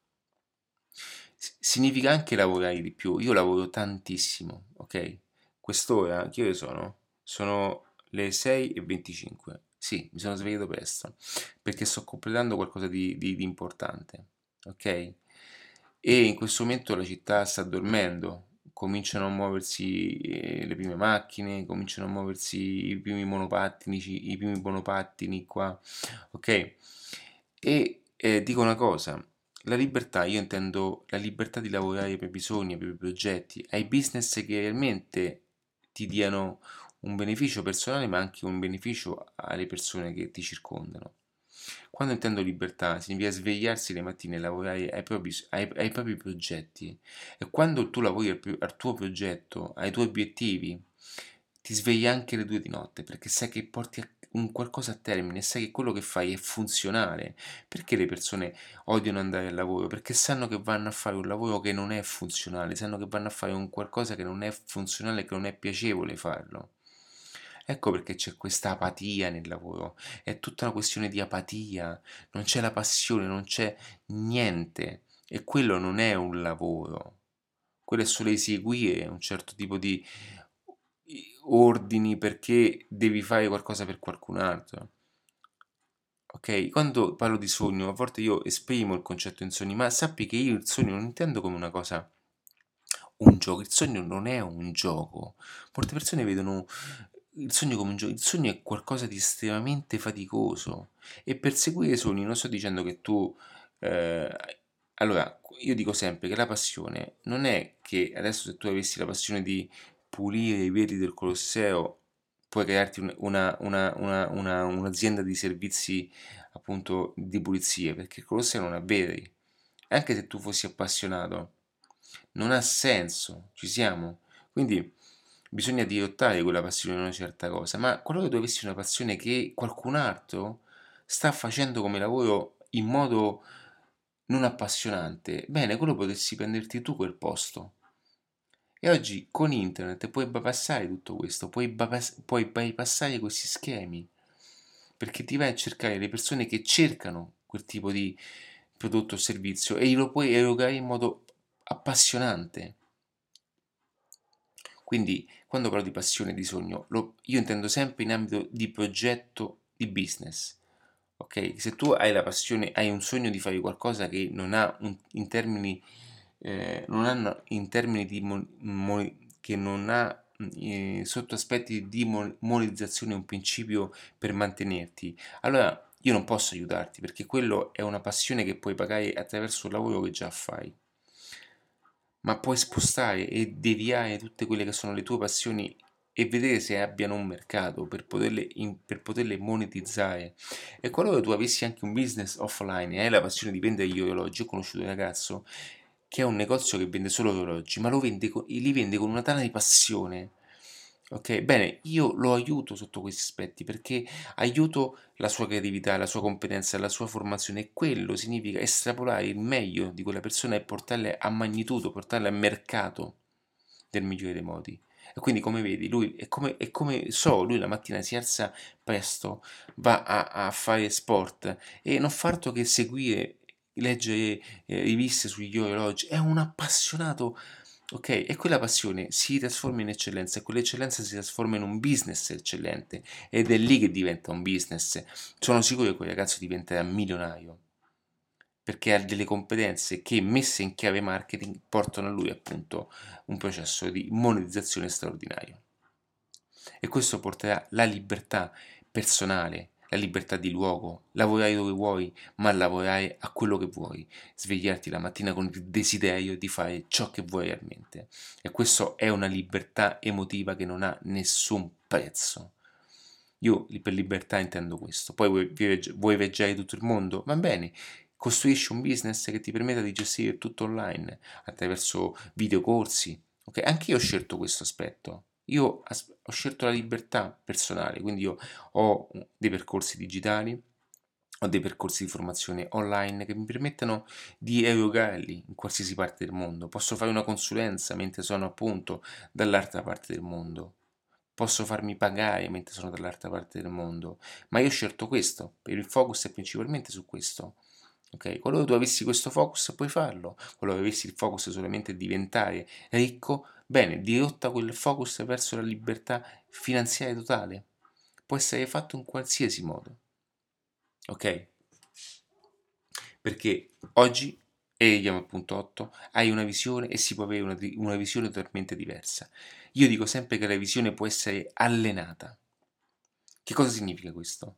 significa anche lavorare di più. Io lavoro tantissimo, ok? Quest'ora, che ore sono? Sono le 6 e 25. Sì, mi sono svegliato presto perché sto completando qualcosa di, di, di importante, ok? E in questo momento la città sta dormendo, cominciano a muoversi eh, le prime macchine, cominciano a muoversi i primi monopattini, i primi monopattini qua, ok? E eh, dico una cosa, la libertà, io intendo la libertà di lavorare ai propri sogni, ai propri progetti, ai business che realmente ti diano un beneficio personale ma anche un beneficio alle persone che ti circondano. Quando intendo libertà significa svegliarsi le mattine e lavorare ai propri, ai, ai propri progetti e quando tu lavori al, al tuo progetto, ai tuoi obiettivi, ti svegli anche le due di notte perché sai che porti a, un qualcosa a termine, sai che quello che fai è funzionale. Perché le persone odiano andare al lavoro? Perché sanno che vanno a fare un lavoro che non è funzionale, sanno che vanno a fare un qualcosa che non è funzionale, che non è piacevole farlo. Ecco perché c'è questa apatia nel lavoro, è tutta una questione di apatia, non c'è la passione, non c'è niente e quello non è un lavoro, quello è solo eseguire un certo tipo di ordini perché devi fare qualcosa per qualcun altro. Ok, quando parlo di sogno, a volte io esprimo il concetto in sogni, ma sappi che io il sogno non intendo come una cosa, un gioco. Il sogno non è un gioco. Molte persone vedono il sogno come un gioco. Il sogno è qualcosa di estremamente faticoso. E perseguire i sogni, non sto dicendo che tu. eh, allora, io dico sempre che la passione non è che adesso se tu avessi la passione di pulire i vetri del Colosseo, puoi crearti un- una, una- una- una- un'azienda di servizi appunto di pulizia, perché il Colosseo non ha vetri. Anche se tu fossi appassionato, non ha senso, ci siamo. Quindi bisogna dirottare quella passione in una certa cosa, ma qualora tu avessi una passione che qualcun altro sta facendo come lavoro in modo non appassionante, bene, quello potresti prenderti tu quel posto. E oggi con internet puoi bypassare tutto questo, puoi, bypass- puoi bypassare questi schemi, perché ti vai a cercare le persone che cercano quel tipo di prodotto o servizio e lo puoi erogare in modo appassionante. Quindi, quando parlo di passione e di sogno, lo- io intendo sempre in ambito di progetto di business. Ok? Se tu hai la passione, hai un sogno di fare qualcosa che non ha un- in termini, eh, non hanno in termini di mon- mo- che non ha eh, sotto aspetti di mon- monetizzazione un principio per mantenerti, allora io non posso aiutarti perché quello è una passione che puoi pagare attraverso il lavoro che già fai ma puoi spostare e deviare tutte quelle che sono le tue passioni e vedere se abbiano un mercato per poterle, in- per poterle monetizzare. E qualora tu avessi anche un business offline e hai la passione di vendere gli orologi, ho conosciuto un ragazzo che ha un negozio che vende solo orologi, ma vende li vende con una tana di passione. Ok, bene, io lo aiuto sotto questi aspetti perché aiuto la sua creatività, la sua competenza, la sua formazione e quello significa estrapolare il meglio di quella persona e portarle a magnitudo, portarle a mercato nel migliore dei modi. E quindi come vedi, lui è come, è come so, lui la mattina si alza presto, va a, a fare sport e non fa altro che seguire, leggere eh, riviste sugli orologi, è un appassionato Ok, e quella passione si trasforma in eccellenza e quell'eccellenza si trasforma in un business eccellente ed è lì che diventa un business. Sono sicuro che quel ragazzo diventerà milionario perché ha delle competenze che messe in chiave marketing portano a lui appunto un processo di monetizzazione straordinario. E questo porterà la libertà personale, la libertà di luogo, lavorare dove vuoi, ma lavorare a quello che vuoi, svegliarti la mattina con il desiderio di fare ciò che vuoi realmente. E questo è una libertà emotiva che non ha nessun prezzo. Io per libertà intendo questo. Poi vuoi, vuoi viaggiare tutto il mondo? Va bene, costruisci un business che ti permetta di gestire tutto online attraverso videocorsi. Ok, anche io ho scelto questo aspetto. Io ho scelto la libertà personale, quindi io ho dei percorsi digitali, ho dei percorsi di formazione online che mi permettono di erogarli in qualsiasi parte del mondo. Posso fare una consulenza mentre sono appunto dall'altra parte del mondo. Posso farmi pagare mentre sono dall'altra parte del mondo. Ma io ho scelto questo, il focus è principalmente su questo. Ok, qualora tu avessi questo focus puoi farlo, qualora avessi il focus solamente diventare ricco, bene, dirotta quel focus verso la libertà finanziaria totale. Può essere fatto in qualsiasi modo. Ok? Perché oggi, e vediamo al punto 8, hai una visione e si può avere una, una visione totalmente diversa. Io dico sempre che la visione può essere allenata. Che cosa significa questo?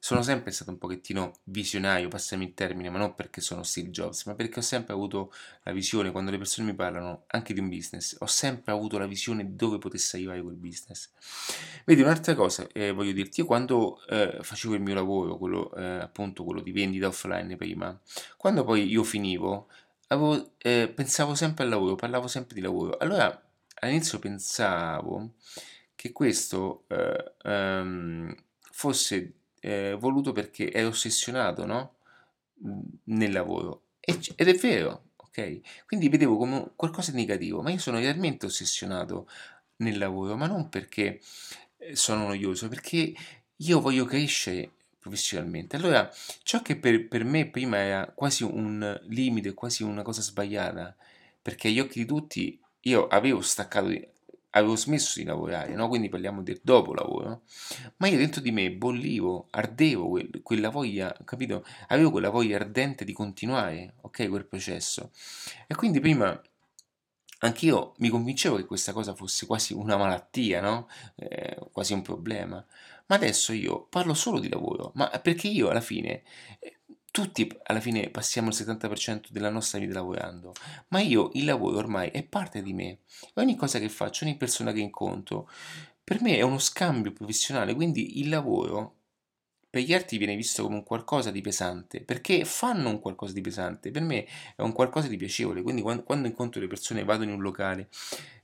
Sono sempre stato un pochettino visionario, passami il termine, ma non perché sono Steve Jobs, ma perché ho sempre avuto la visione, quando le persone mi parlano anche di un business, ho sempre avuto la visione di dove potesse arrivare quel business. Vedi, un'altra cosa eh, voglio dirti, io quando eh, facevo il mio lavoro, quello, eh, appunto quello di vendita offline prima, quando poi io finivo, avevo, eh, pensavo sempre al lavoro, parlavo sempre di lavoro. Allora all'inizio pensavo che questo um, fosse eh, voluto perché è ossessionato, no? Nel lavoro. ed è vero, ok? Quindi vedevo come qualcosa di negativo, ma io sono realmente ossessionato nel lavoro, ma non perché eh, sono noioso, perché io voglio crescere professionalmente. Allora, ciò che per, per me prima era quasi un limite, quasi una cosa sbagliata, perché agli occhi di tutti io avevo staccato, avevo smesso di lavorare, no? quindi parliamo del dopo lavoro, ma io dentro di me bollivo, ardevo quel, quella voglia, capito? Avevo quella voglia ardente di continuare, ok, quel processo. E quindi prima anch'io mi convincevo che questa cosa fosse quasi una malattia, no? Eh, quasi un problema. Ma adesso io parlo solo di lavoro, ma perché io alla fine eh, tutti alla fine passiamo il 70% della nostra vita lavorando, ma io il lavoro ormai è parte di me. Ogni cosa che faccio, ogni persona che incontro, per me è uno scambio professionale, quindi il lavoro per gli altri viene visto come un qualcosa di pesante, perché fanno un qualcosa di pesante, per me è un qualcosa di piacevole, quindi quando, quando incontro le persone, vado in un locale,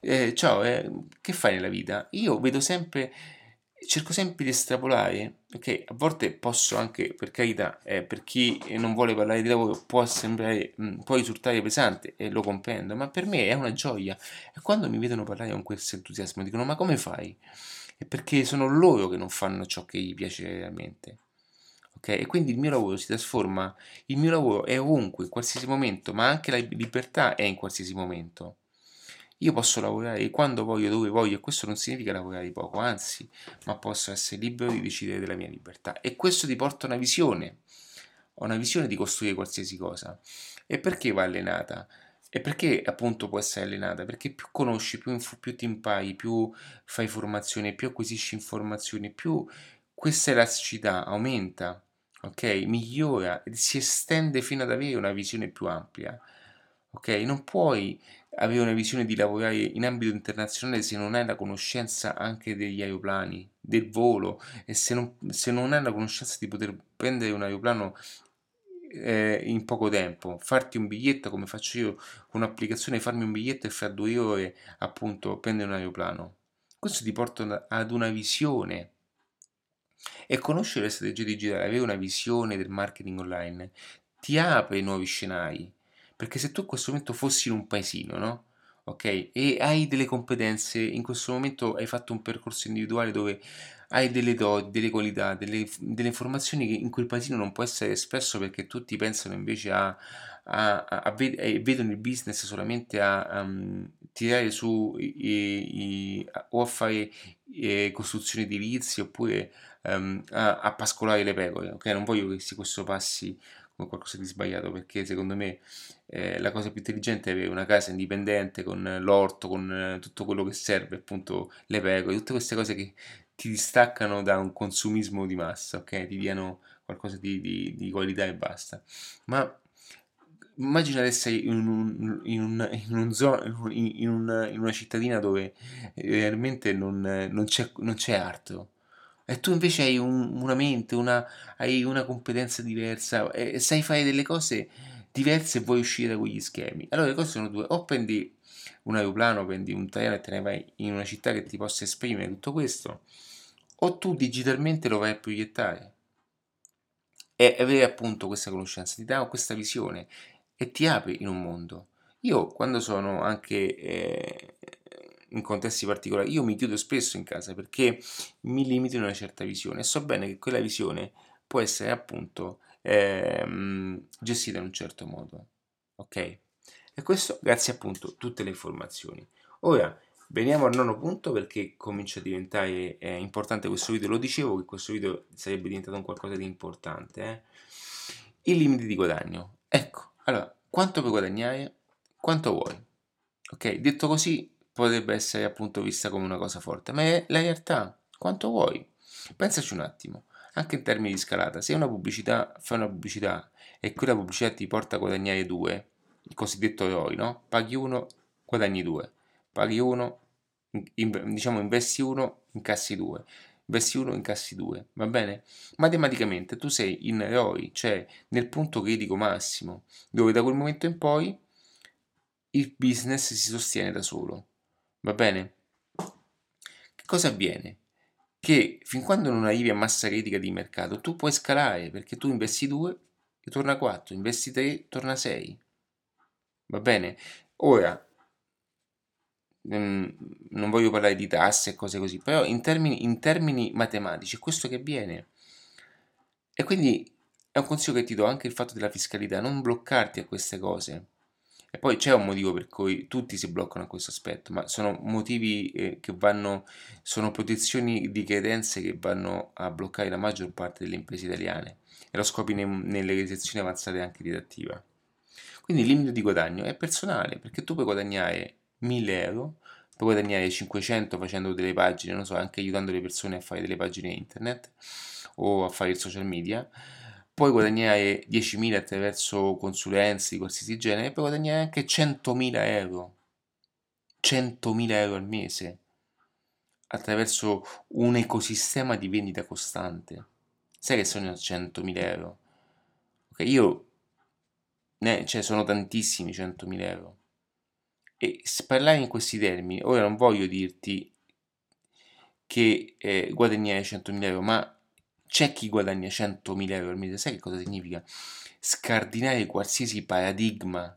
eh, ciao, eh, che fai nella vita? Io vedo sempre cerco sempre di estrapolare, ok? A volte posso anche, per carità, eh, per chi non vuole parlare di lavoro può sembrare, mh, può risultare pesante e lo comprendo, ma per me è una gioia. E quando mi vedono parlare con questo entusiasmo dicono ma come fai? è perché sono loro che non fanno ciò che gli piace realmente. Ok? E quindi il mio lavoro si trasforma, il mio lavoro è ovunque, in qualsiasi momento, ma anche la libertà è in qualsiasi momento. Io posso lavorare quando voglio, dove voglio, e questo non significa lavorare poco, anzi, ma posso essere libero di decidere della mia libertà. E questo ti porta a una visione, a una visione di costruire qualsiasi cosa. E perché va allenata? E perché appunto può essere allenata? Perché più conosci, più, inf- più ti impari, più fai formazione, più acquisisci informazioni, più questa elasticità aumenta, ok? Migliora, si estende fino ad avere una visione più ampia, ok? Non puoi avere una visione di lavorare in ambito internazionale se non hai la conoscenza anche degli aeroplani, del volo e se non, se non hai la conoscenza di poter prendere un aeroplano eh, in poco tempo, farti un biglietto come faccio io con un'applicazione, farmi un biglietto e fra due ore appunto prendere un aeroplano. Questo ti porta ad una visione e conoscere le strategie digitali, avere una visione del marketing online ti apre nuovi scenari. Perché se tu in questo momento fossi in un paesino, no? Ok? E hai delle competenze, in questo momento hai fatto un percorso individuale dove hai delle doti, delle qualità, delle, delle informazioni che in quel paesino non può essere espresso perché tutti pensano invece a, a, a, a ved- vedono il business solamente a um, tirare su i, i, o a fare eh, costruzioni edilizie oppure um, a, pascolare le pecore. Ok, non voglio che questo passi come qualcosa di sbagliato perché secondo me eh, la cosa più intelligente è avere una casa indipendente con l'orto, con eh, tutto quello che serve, appunto le pecore, tutte queste cose che ti distaccano da un consumismo di massa, ok? Ti diano qualcosa di, di, di qualità e basta. Ma immagina che sei in, in, una, in, una cittadina dove realmente non, non, c'è, non c'è altro. E tu invece hai un, una mente, una, hai una competenza diversa e sai fare delle cose diverse e vuoi uscire da quegli schemi. Allora le cose sono due, o prendi un aeroplano, prendi un treno e te ne vai in una città che ti possa esprimere tutto questo, o tu digitalmente lo vai a proiettare e avere appunto questa conoscenza, ti dà questa visione e ti apri in un mondo. Io quando sono anche eh, in contesti particolari, io mi chiudo spesso in casa perché mi limito in una certa visione e so bene che quella visione può essere appunto eh, gestita in un certo modo. Ok? E questo grazie appunto a tutte le informazioni. Ora veniamo al nono punto perché comincia a diventare eh, importante questo video. Lo dicevo che questo video sarebbe diventato un qualcosa di importante. Eh? I limiti di guadagno. Ecco, allora, quanto puoi guadagnare? Quanto vuoi? Ok, detto così potrebbe essere appunto vista come una cosa forte, ma è la realtà. Quanto vuoi? Pensaci un attimo, anche in termini di scalata. Se una pubblicità, fai una pubblicità e quella pubblicità ti porta a guadagnare 2, il cosiddetto ROI, no? Paghi uno, guadagni due. Paghi uno, in, diciamo investi uno, incassi due. Investi uno, incassi due. Va bene? Matematicamente tu sei in ROI, cioè nel punto critico massimo, dove da quel momento in poi il business si sostiene da solo. Va bene? Che cosa avviene? che fin quando non arrivi a massa critica di mercato, tu puoi scalare perché tu investi 2 e torna 4, investi 3, torna 6. Va bene? Ora, ehm, non voglio parlare di tasse e cose così, però in termini, in termini matematici è questo che viene. E quindi è un consiglio che ti do anche il fatto della fiscalità, non bloccarti a queste cose. E poi c'è un motivo per cui tutti si bloccano a questo aspetto, ma sono motivi eh, che vanno, sono protezioni di credenze che vanno a bloccare la maggior parte delle imprese italiane e lo scopri ne, nelle realizzazioni avanzate anche di attiva. Quindi il limite di guadagno è personale, perché tu puoi guadagnare 1000 euro, puoi guadagnare 500 facendo delle pagine, non so, anche aiutando le persone a fare delle pagine internet o a fare il social media, puoi guadagnare 10.000 attraverso consulenze di qualsiasi genere, puoi guadagnare anche 100.000 euro. 100.000 euro al mese attraverso un ecosistema di vendita costante. Sai che sono 100.000 euro? Okay, io ne, cioè sono tantissimi 100.000 euro. E parlare in questi termini, ora non voglio dirti che eh, guadagnare 100.000 euro, ma c'è chi guadagna 100.000 euro al mese, sai che cosa significa? Scardinare qualsiasi paradigma,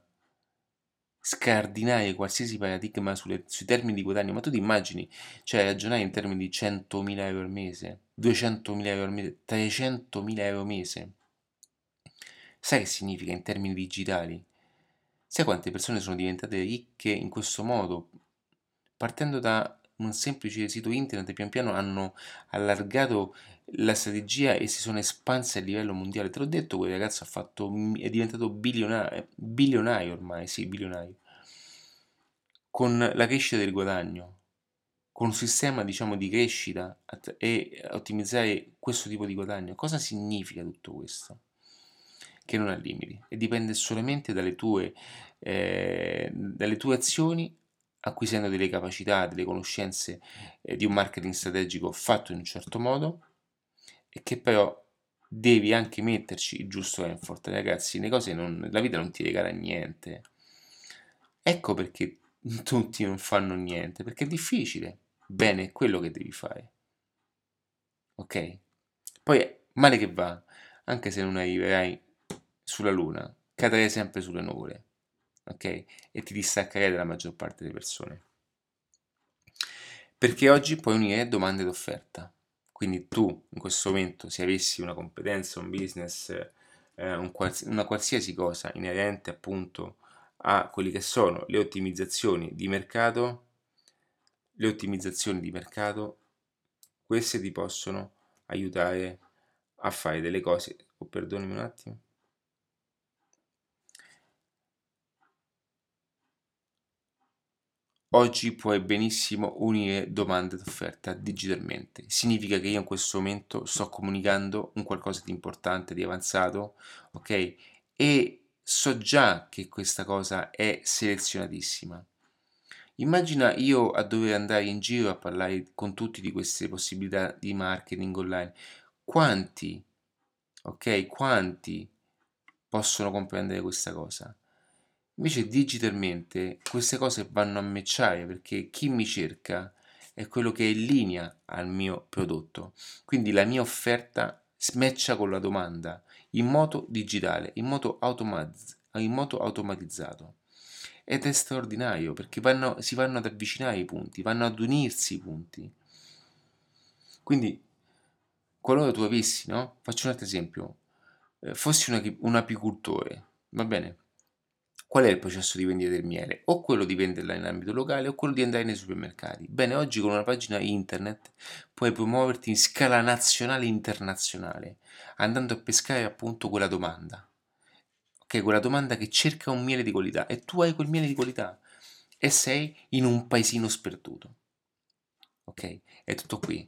scardinare qualsiasi paradigma sulle, sui termini di guadagno, ma tu ti immagini, cioè ragionare in termini di 100.000 euro al mese, 200.000 euro al mese, 300.000 euro al mese? Sai che significa in termini digitali? Sai quante persone sono diventate ricche in questo modo? Partendo da un semplice sito internet, pian piano hanno allargato la strategia e si sono espanse a livello mondiale. Te l'ho detto, quel ragazzo fatto, è diventato bilionario, bilionario ormai, sì, bilionario. Con la crescita del guadagno, con un sistema diciamo di crescita e ottimizzare questo tipo di guadagno. Cosa significa tutto questo? Che non ha limiti e dipende solamente dalle tue, eh, dalle tue azioni acquisendo delle capacità, delle conoscenze eh, di un marketing strategico fatto in un certo modo e che però devi anche metterci il giusto effort, ragazzi, le cose non, la vita non ti regala niente. Ecco perché tutti non fanno niente, perché è difficile. Bene, è quello che devi fare. Ok? Poi male che va, anche se non arriverai sulla luna, cadrai sempre sulle nuvole. Ok? E ti distaccherai dalla maggior parte delle persone. Perché oggi puoi unire domanda ed offerta. Quindi tu in questo momento, se avessi una competenza, un business, eh, un quals- una qualsiasi cosa inerente appunto a quelli che sono le ottimizzazioni di mercato, le ottimizzazioni di mercato, queste ti possono aiutare a fare delle cose. Oh, perdonami un attimo. Oggi puoi benissimo unire domanda ed offerta digitalmente. Significa che io in questo momento sto comunicando un qualcosa di importante, di avanzato, ok? E so già che questa cosa è selezionatissima. Immagina io a dover andare in giro a parlare con tutti di queste possibilità di marketing online. Quanti, ok? Quanti possono comprendere questa cosa? Invece digitalmente queste cose vanno a matchare perché chi mi cerca è quello che è in linea al mio prodotto. Quindi la mia offerta smatcha con la domanda in modo digitale, in modo, automatiz- in modo automatizzato. Ed è straordinario perché vanno, si vanno ad avvicinare i punti, vanno ad unirsi i punti. Quindi, qualora tu avessi, no? Faccio un altro esempio, eh, fossi un, un apicoltore, va bene? Qual è il processo di vendita del miele? O quello di venderla in ambito locale o quello di andare nei supermercati. Bene, oggi con una pagina internet puoi promuoverti in scala nazionale e internazionale, andando a pescare appunto quella domanda. Ok, quella domanda che cerca un miele di qualità e tu hai quel miele di qualità e sei in un paesino sperduto. Ok? È tutto qui.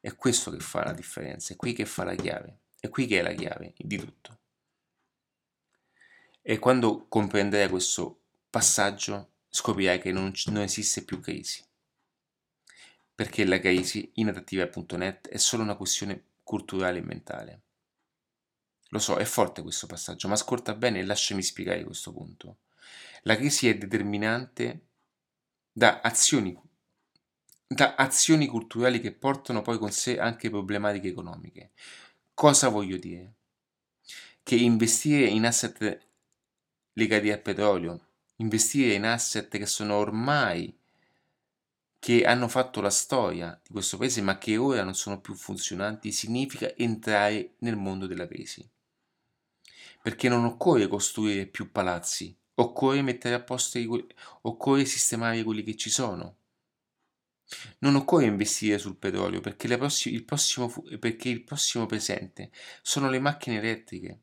È questo che fa la differenza, è qui che fa la chiave, è qui che è la chiave di tutto. E quando comprenderai questo passaggio scoprirai che non, non esiste più crisi. Perché la crisi inadattiva.net è solo una questione culturale e mentale. Lo so, è forte questo passaggio, ma ascolta bene e lasciami spiegare questo punto. La crisi è determinante da azioni da azioni culturali che portano poi con sé anche problematiche economiche. Cosa voglio dire? Che investire in asset legati al petrolio, investire in asset che sono ormai che hanno fatto la storia di questo paese ma che ora non sono più funzionanti, significa entrare nel mondo della crisi. Perché non occorre costruire più palazzi, occorre mettere a posto, occorre sistemare quelli che ci sono. Non occorre investire sul petrolio perché, prossi- il prossimo, perché il prossimo presente sono le macchine elettriche.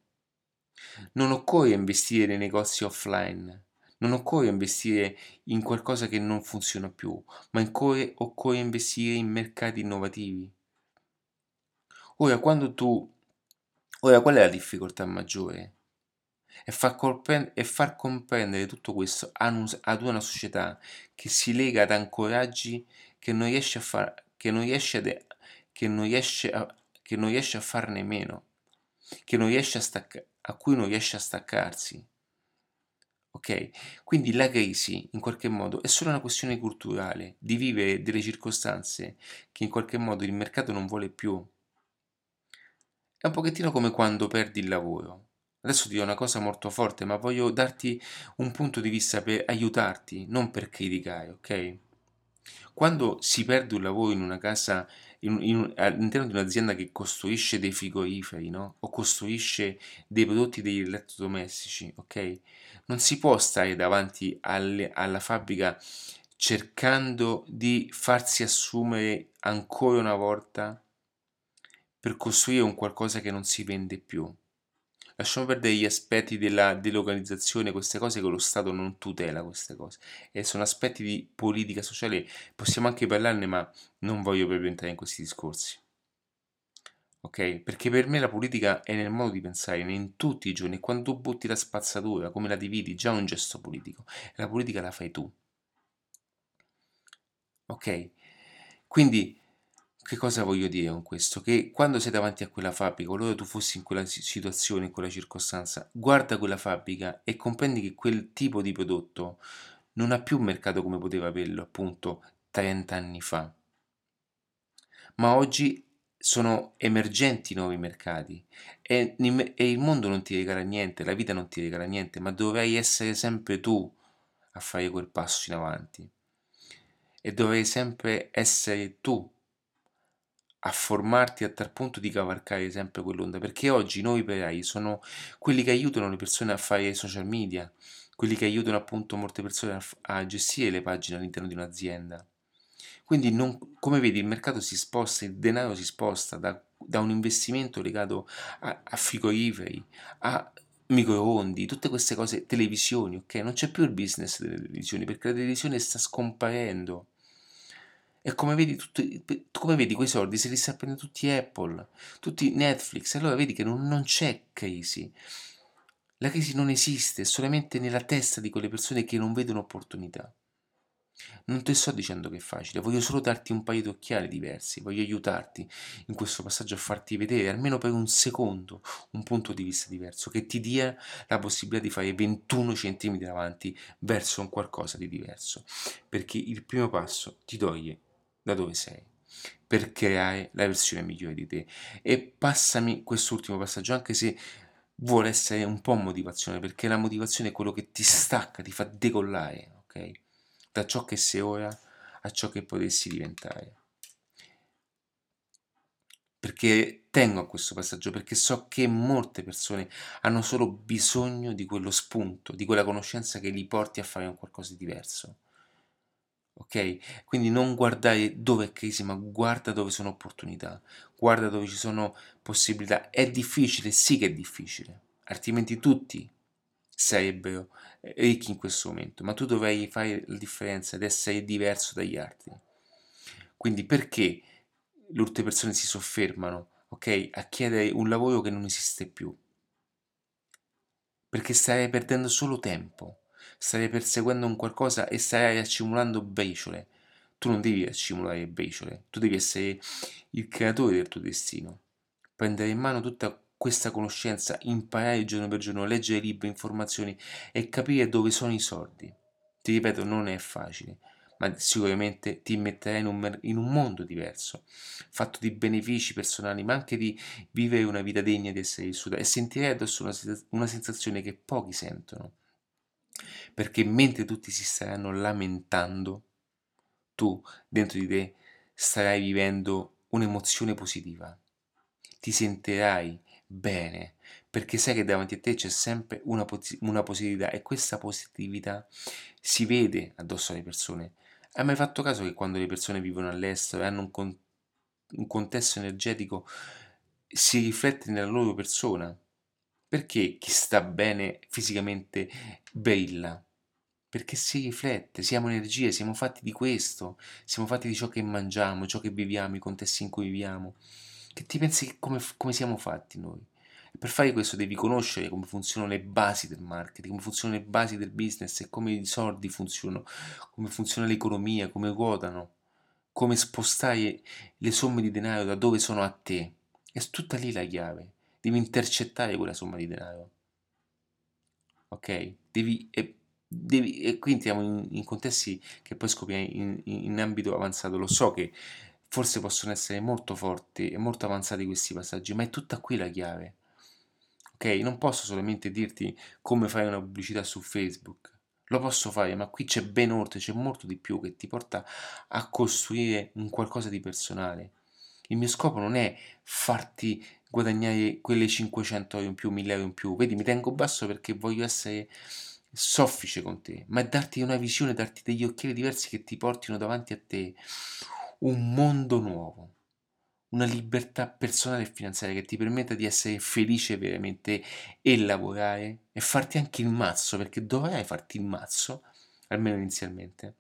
Non occorre investire nei negozi offline, non occorre investire in qualcosa che non funziona più, ma occorre, occorre investire in mercati innovativi. Ora, quando tu... Ora, qual è la difficoltà maggiore? È far, comprendere, è far comprendere tutto questo ad una società che si lega ad ancoraggi che non riesce a, far, che non riesce a, che non riesce a, che non riesce a farne meno, che non riesce a, stacca, a cui non riesce a staccarsi. Ok? Quindi la crisi in qualche modo è solo una questione culturale, di vivere delle circostanze che in qualche modo il mercato non vuole più. È un pochettino come quando perdi il lavoro. Adesso ti dico una cosa molto forte, ma voglio darti un punto di vista per aiutarti, non per criticare, ok? Quando si perde un lavoro in una casa, in, in, all'interno di un'azienda che costruisce dei frigoriferi, no? O costruisce dei prodotti degli elettrodomestici, ok? Non si può stare davanti alle, alla fabbrica cercando di farsi assumere ancora una volta per costruire un qualcosa che non si vende più. Lasciamo perdere gli aspetti della delocalizzazione, queste cose che lo Stato non tutela queste cose. E sono aspetti di politica sociale, possiamo anche parlarne, ma non voglio proprio entrare in questi discorsi. Ok? Perché per me la politica è nel modo di pensare, in tutti i giorni, quando butti la spazzatura, come la dividi, già è un gesto politico. La politica la fai tu. Ok? Quindi che cosa voglio dire con questo? Che quando sei davanti a quella fabbrica, qualora tu fossi in quella situazione, in quella circostanza, guarda quella fabbrica e comprendi che quel tipo di prodotto non ha più un mercato come poteva averlo appunto 30 anni fa. Ma oggi sono emergenti nuovi mercati e, e il mondo non ti regala niente, la vita non ti regala niente, ma dovrai essere sempre tu a fare quel passo in avanti. E dovrai sempre essere tu a formarti a tal punto di cavalcare sempre quell'onda, perché oggi noi operai sono quelli che aiutano le persone a fare social media, quelli che aiutano appunto molte persone a, a gestire le pagine all'interno di un'azienda. Quindi non, come vedi il mercato si sposta, il denaro si sposta da, da un investimento legato a, a frigoriferi, a microondi, tutte queste cose, televisioni, ok? Non c'è più il business delle televisioni perché la televisione sta scomparendo. E come vedi, tutti, come vedi quei soldi se li sta prendendo tutti Apple, tutti Netflix, allora vedi che non, non c'è crisi. La crisi non esiste, è solamente nella testa di quelle persone che non vedono opportunità. Non ti sto dicendo che è facile, voglio solo darti un paio di occhiali diversi, voglio aiutarti in questo passaggio a farti vedere, almeno per un secondo, un punto di vista diverso, che ti dia la possibilità di fare 21 centimetri avanti verso un qualcosa di diverso, perché il primo passo ti toglie da dove sei per creare la versione migliore di te. E passami quest'ultimo passaggio, anche se vuole essere un po' motivazione, perché la motivazione è quello che ti stacca, ti fa decollare, ok? Da ciò che sei ora a ciò che potessi diventare. Perché tengo a questo passaggio, perché so che molte persone hanno solo bisogno di quello spunto, di quella conoscenza che li porti a fare un qualcosa di diverso ok? Quindi non guardare dove è crisi, ma guarda dove sono opportunità, guarda dove ci sono possibilità. È difficile, sì che è difficile, altrimenti tutti sarebbero ricchi in questo momento, ma tu dovrai fare la differenza ed essere diverso dagli altri. Quindi perché le ultime persone si soffermano, ok, a chiedere un lavoro che non esiste più? Perché stai perdendo solo tempo stai perseguendo un qualcosa e stai accumulando briciole. Tu non devi accumulare briciole, tu devi essere il creatore del tuo destino. Prendere in mano tutta questa conoscenza, imparare giorno per giorno, leggere libri, informazioni e capire dove sono i soldi. Ti ripeto, non è facile, ma sicuramente ti metterai in un, in un, mondo diverso, fatto di benefici personali, ma anche di vivere una vita degna di essere vissuta e sentirai addosso una, una sensazione che pochi sentono. Perché mentre tutti si staranno lamentando, tu dentro di te starai vivendo un'emozione positiva. Ti sentirai bene perché sai che davanti a te c'è sempre una, una positività e questa positività si vede addosso alle persone. Hai mai fatto caso che quando le persone vivono all'estero e hanno un, con un contesto energetico si riflette nella loro persona? Perché chi sta bene fisicamente brilla? Perché si riflette, siamo energie, siamo fatti di questo, siamo fatti di ciò che mangiamo, ciò che viviamo, i contesti in cui viviamo. Che ti pensi come, come siamo fatti noi? E per fare questo devi conoscere come funzionano le basi del marketing, come funzionano le basi del business e come i soldi funzionano, come funziona l'economia, come ruotano, come spostare le somme di denaro da dove sono a te. È tutta lì la chiave. Devi intercettare quella somma di denaro. Ok? Devi, e, devi, e qui entriamo in, in, contesti che poi scopriamo in, in, in ambito avanzato. Lo so che forse possono essere molto forti e molto avanzati questi passaggi, ma è tutta qui la chiave. Ok? Non posso solamente dirti come fare una pubblicità su Facebook. Lo posso fare, ma qui c'è ben oltre, c'è molto di più che ti porta a costruire un qualcosa di personale. Il mio scopo non è farti guadagnare quelle 500 euro in più, 1000 euro in più. Vedi, mi tengo basso perché voglio essere soffice con te, ma è darti una visione, darti degli occhiali diversi che ti portino davanti a te un mondo nuovo, una libertà personale e finanziaria che ti permetta di essere felice veramente e lavorare e farti anche il mazzo, perché dovrai farti il mazzo, almeno inizialmente,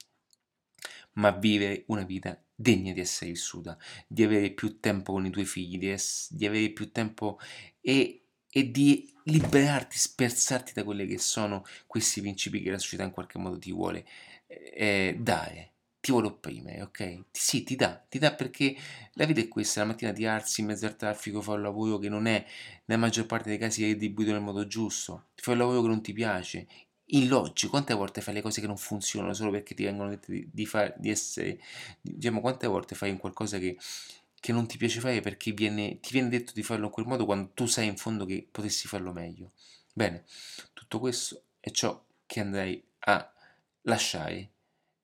ma vivere una vita degna di essere vissuta, di avere più tempo con i tuoi figli, di, ess- di avere più tempo e, e di liberarti, sperzarti da quelli che sono questi principi che la società in qualche modo ti vuole eh, dare ti vuole opprimere, ok? Sì, ti dà, ti dà perché la vita è questa, la mattina ti alzi in mezzo al traffico, fai un lavoro che non è nella maggior parte dei casi retribuito nel modo giusto, fai un lavoro che non ti piace, illogico, quante volte fai le cose che non funzionano solo perché ti vengono dette di, di, fare, di essere, diciamo, quante volte fai un qualcosa che, che non ti piace fare perché viene, ti viene detto di farlo in quel modo quando tu sai in fondo che potessi farlo meglio. Bene, tutto questo è ciò che andrei a lasciare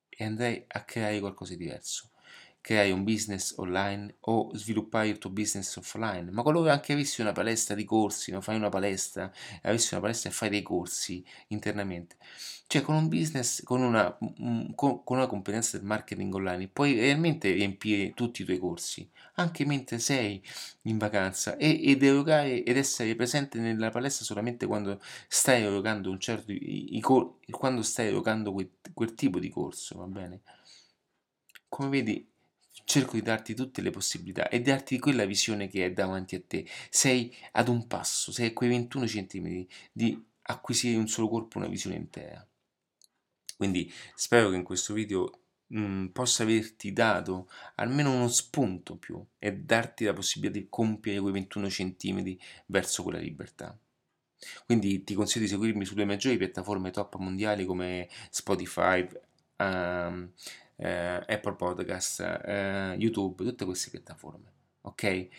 e andrei a creare qualcosa di diverso. Creare un business online o sviluppare il tuo business offline, ma qualora anche avessi una palestra di corsi, no? fai una palestra, avessi una palestra e fai dei corsi internamente. Cioè con un business, con una, con una competenza del marketing online, puoi realmente riempire tutti i tuoi corsi, anche mentre sei in vacanza e, ed erogare ed essere presente nella palestra solamente quando stai erogando un certo i, i, quando stai erogando quel, quel tipo di corso, va bene? Come vedi, cerco di darti tutte le possibilità e darti quella visione che è davanti a te. Sei ad un passo, sei a quei 21 cm di acquisire in un solo corpo una visione intera. Quindi spero che in questo video mh, mm, possa averti dato almeno uno spunto più e darti la possibilità di compiere quei 21 cm verso quella libertà. Quindi ti consiglio di seguirmi sulle maggiori piattaforme top mondiali come Spotify, um, eh, Apple Podcast, eh, YouTube, tutte queste piattaforme. Ok? E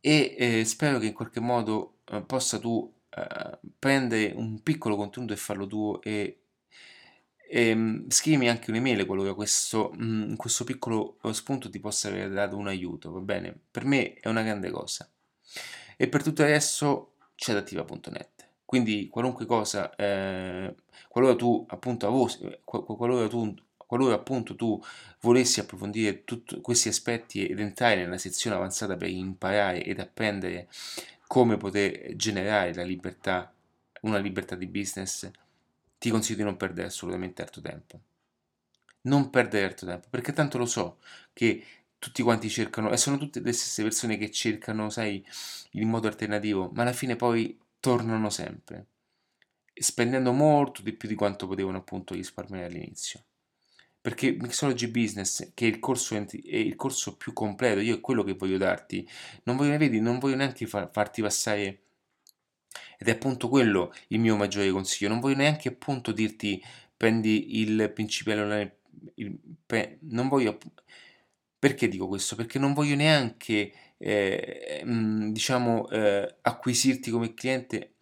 eh, spero che in qualche modo eh, possa tu eh, prendere un piccolo contenuto e farlo tuo e e, ehm, scrivimi anche un'email qualora questo, mh, mm, questo piccolo eh, spunto ti possa aver dato un aiuto, va bene? Per me è una grande cosa. E per tutto resto c'è adattiva.net. Quindi qualunque cosa, eh, qualora tu appunto avossi, qualora tu qualora appunto tu volessi approfondire tutti questi aspetti ed entrare nella sezione avanzata per imparare ed apprendere come poter generare la libertà, una libertà di business, ti consiglio di non perdere assolutamente altro tempo. Non perdere altro tempo, perché tanto lo so che tutti quanti cercano, e sono tutte le stesse persone che cercano, sai, il modo alternativo, ma alla fine poi tornano sempre, spendendo molto di più di quanto potevano appunto risparmiare all'inizio. Perché Mixology Business, che è il corso, è il corso più completo, io è quello che voglio darti, non voglio, vedi, non voglio neanche far, farti passare ed è appunto quello il mio maggiore consiglio. Non voglio neanche appunto dirti prendi il principiale online, il, pre, non voglio, perché dico questo? Perché non voglio neanche, eh, mh, diciamo, eh, acquisirti come cliente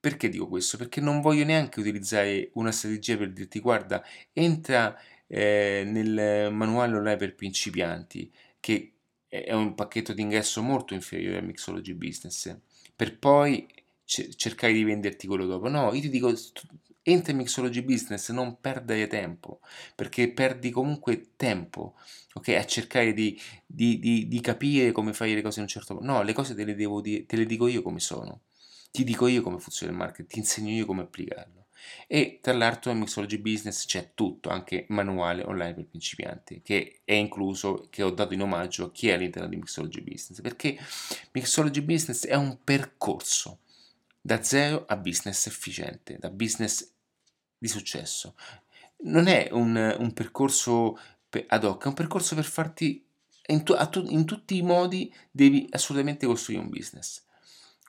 perché dico questo? Perché non voglio neanche utilizzare una strategia per dirti guarda, entra eh, nel manuale online per principianti, che è un pacchetto di ingresso molto inferiore a Mixology Business, per poi cercare di venderti quello dopo. No, io ti dico entra in Mixology Business, non perdere tempo, perché perdi comunque tempo okay, a cercare di, di, di, di, capire come fare le cose in un certo modo. No, le cose te le, devo te le dico io come sono. Ti dico io come funziona il marketing, ti insegno io come applicarlo. E tra l'altro nel Mixology Business c'è tutto, anche manuale online per principianti, che è incluso, che ho dato in omaggio a chi è all'interno di Mixology Business, perché Mixology Business è un percorso da zero a business efficiente, da business di successo. Non è un, un percorso ad hoc, è un percorso per farti in, tu, in tutti i modi devi assolutamente costruire un business.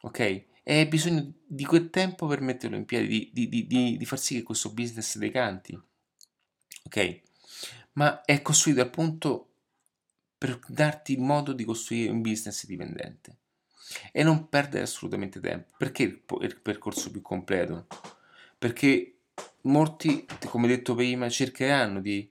Ok? E hai bisogno di quel tempo per metterlo in piedi, di, di, di, di far sì che questo business decanti. Ok? Ma è costruito appunto per darti modo di costruire un business dipendente e non perdere assolutamente tempo. Perché il percorso più completo? Perché molti, come detto prima, cercheranno di,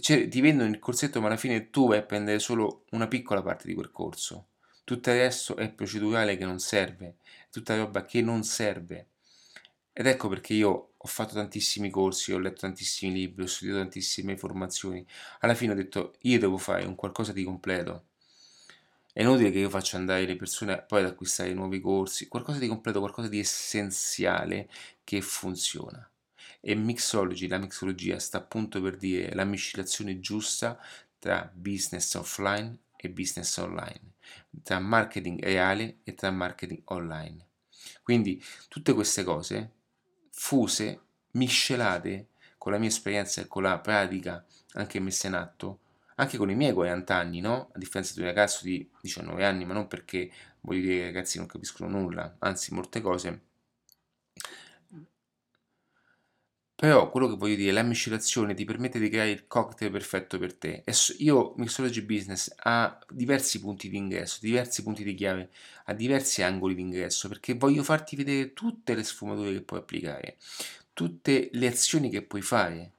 cioè, ti vendono il corsetto, ma alla fine tu vai a prendere solo una piccola parte di quel corso. Tutto il resto è procedurale che non serve tutta roba che non serve. Ed ecco perché io ho fatto tantissimi corsi, ho letto tantissimi libri, ho studiato tantissime informazioni. Alla fine ho detto, io devo fare un qualcosa di completo. È inutile che io faccia andare le persone poi ad acquistare nuovi corsi, qualcosa di completo, qualcosa di essenziale che funziona. E Mixology, la mixologia, sta appunto per dire la miscelazione giusta tra business offline e business online, tra marketing reale e tra marketing online. Quindi tutte queste cose fuse, miscelate con la mia esperienza e con la pratica anche messa in atto, anche con i miei 40 anni, no? A differenza di un ragazzo di 19 anni, ma non perché voglio dire che i ragazzi non capiscono nulla, anzi molte cose Però quello che voglio dire, la miscelazione ti permette di creare il cocktail perfetto per te. E io, Mixology Business, ha diversi punti di ingresso, diversi punti di chiave, ha diversi angoli di ingresso, perché voglio farti vedere tutte le sfumature che puoi applicare, tutte le azioni che puoi fare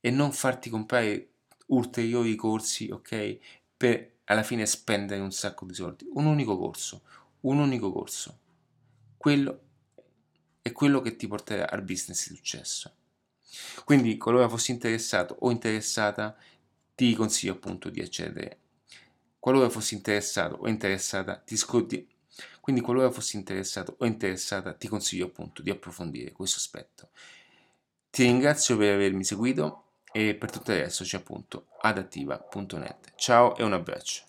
e non farti comprare ulteriori corsi, ok? Per alla fine spendere un sacco di soldi. Un unico corso, un unico corso. Quello è quello che ti porterà al business di successo. Quindi, qualora fossi interessato o interessata, ti consiglio appunto di accedere. Qualora fossi interessato o interessata, ti scordi. Quindi, qualora fossi interessato o interessata, ti consiglio appunto di approfondire questo aspetto. Ti ringrazio per avermi seguito e per tutto il resto c'è appunto adattiva.net. Ciao e un abbraccio.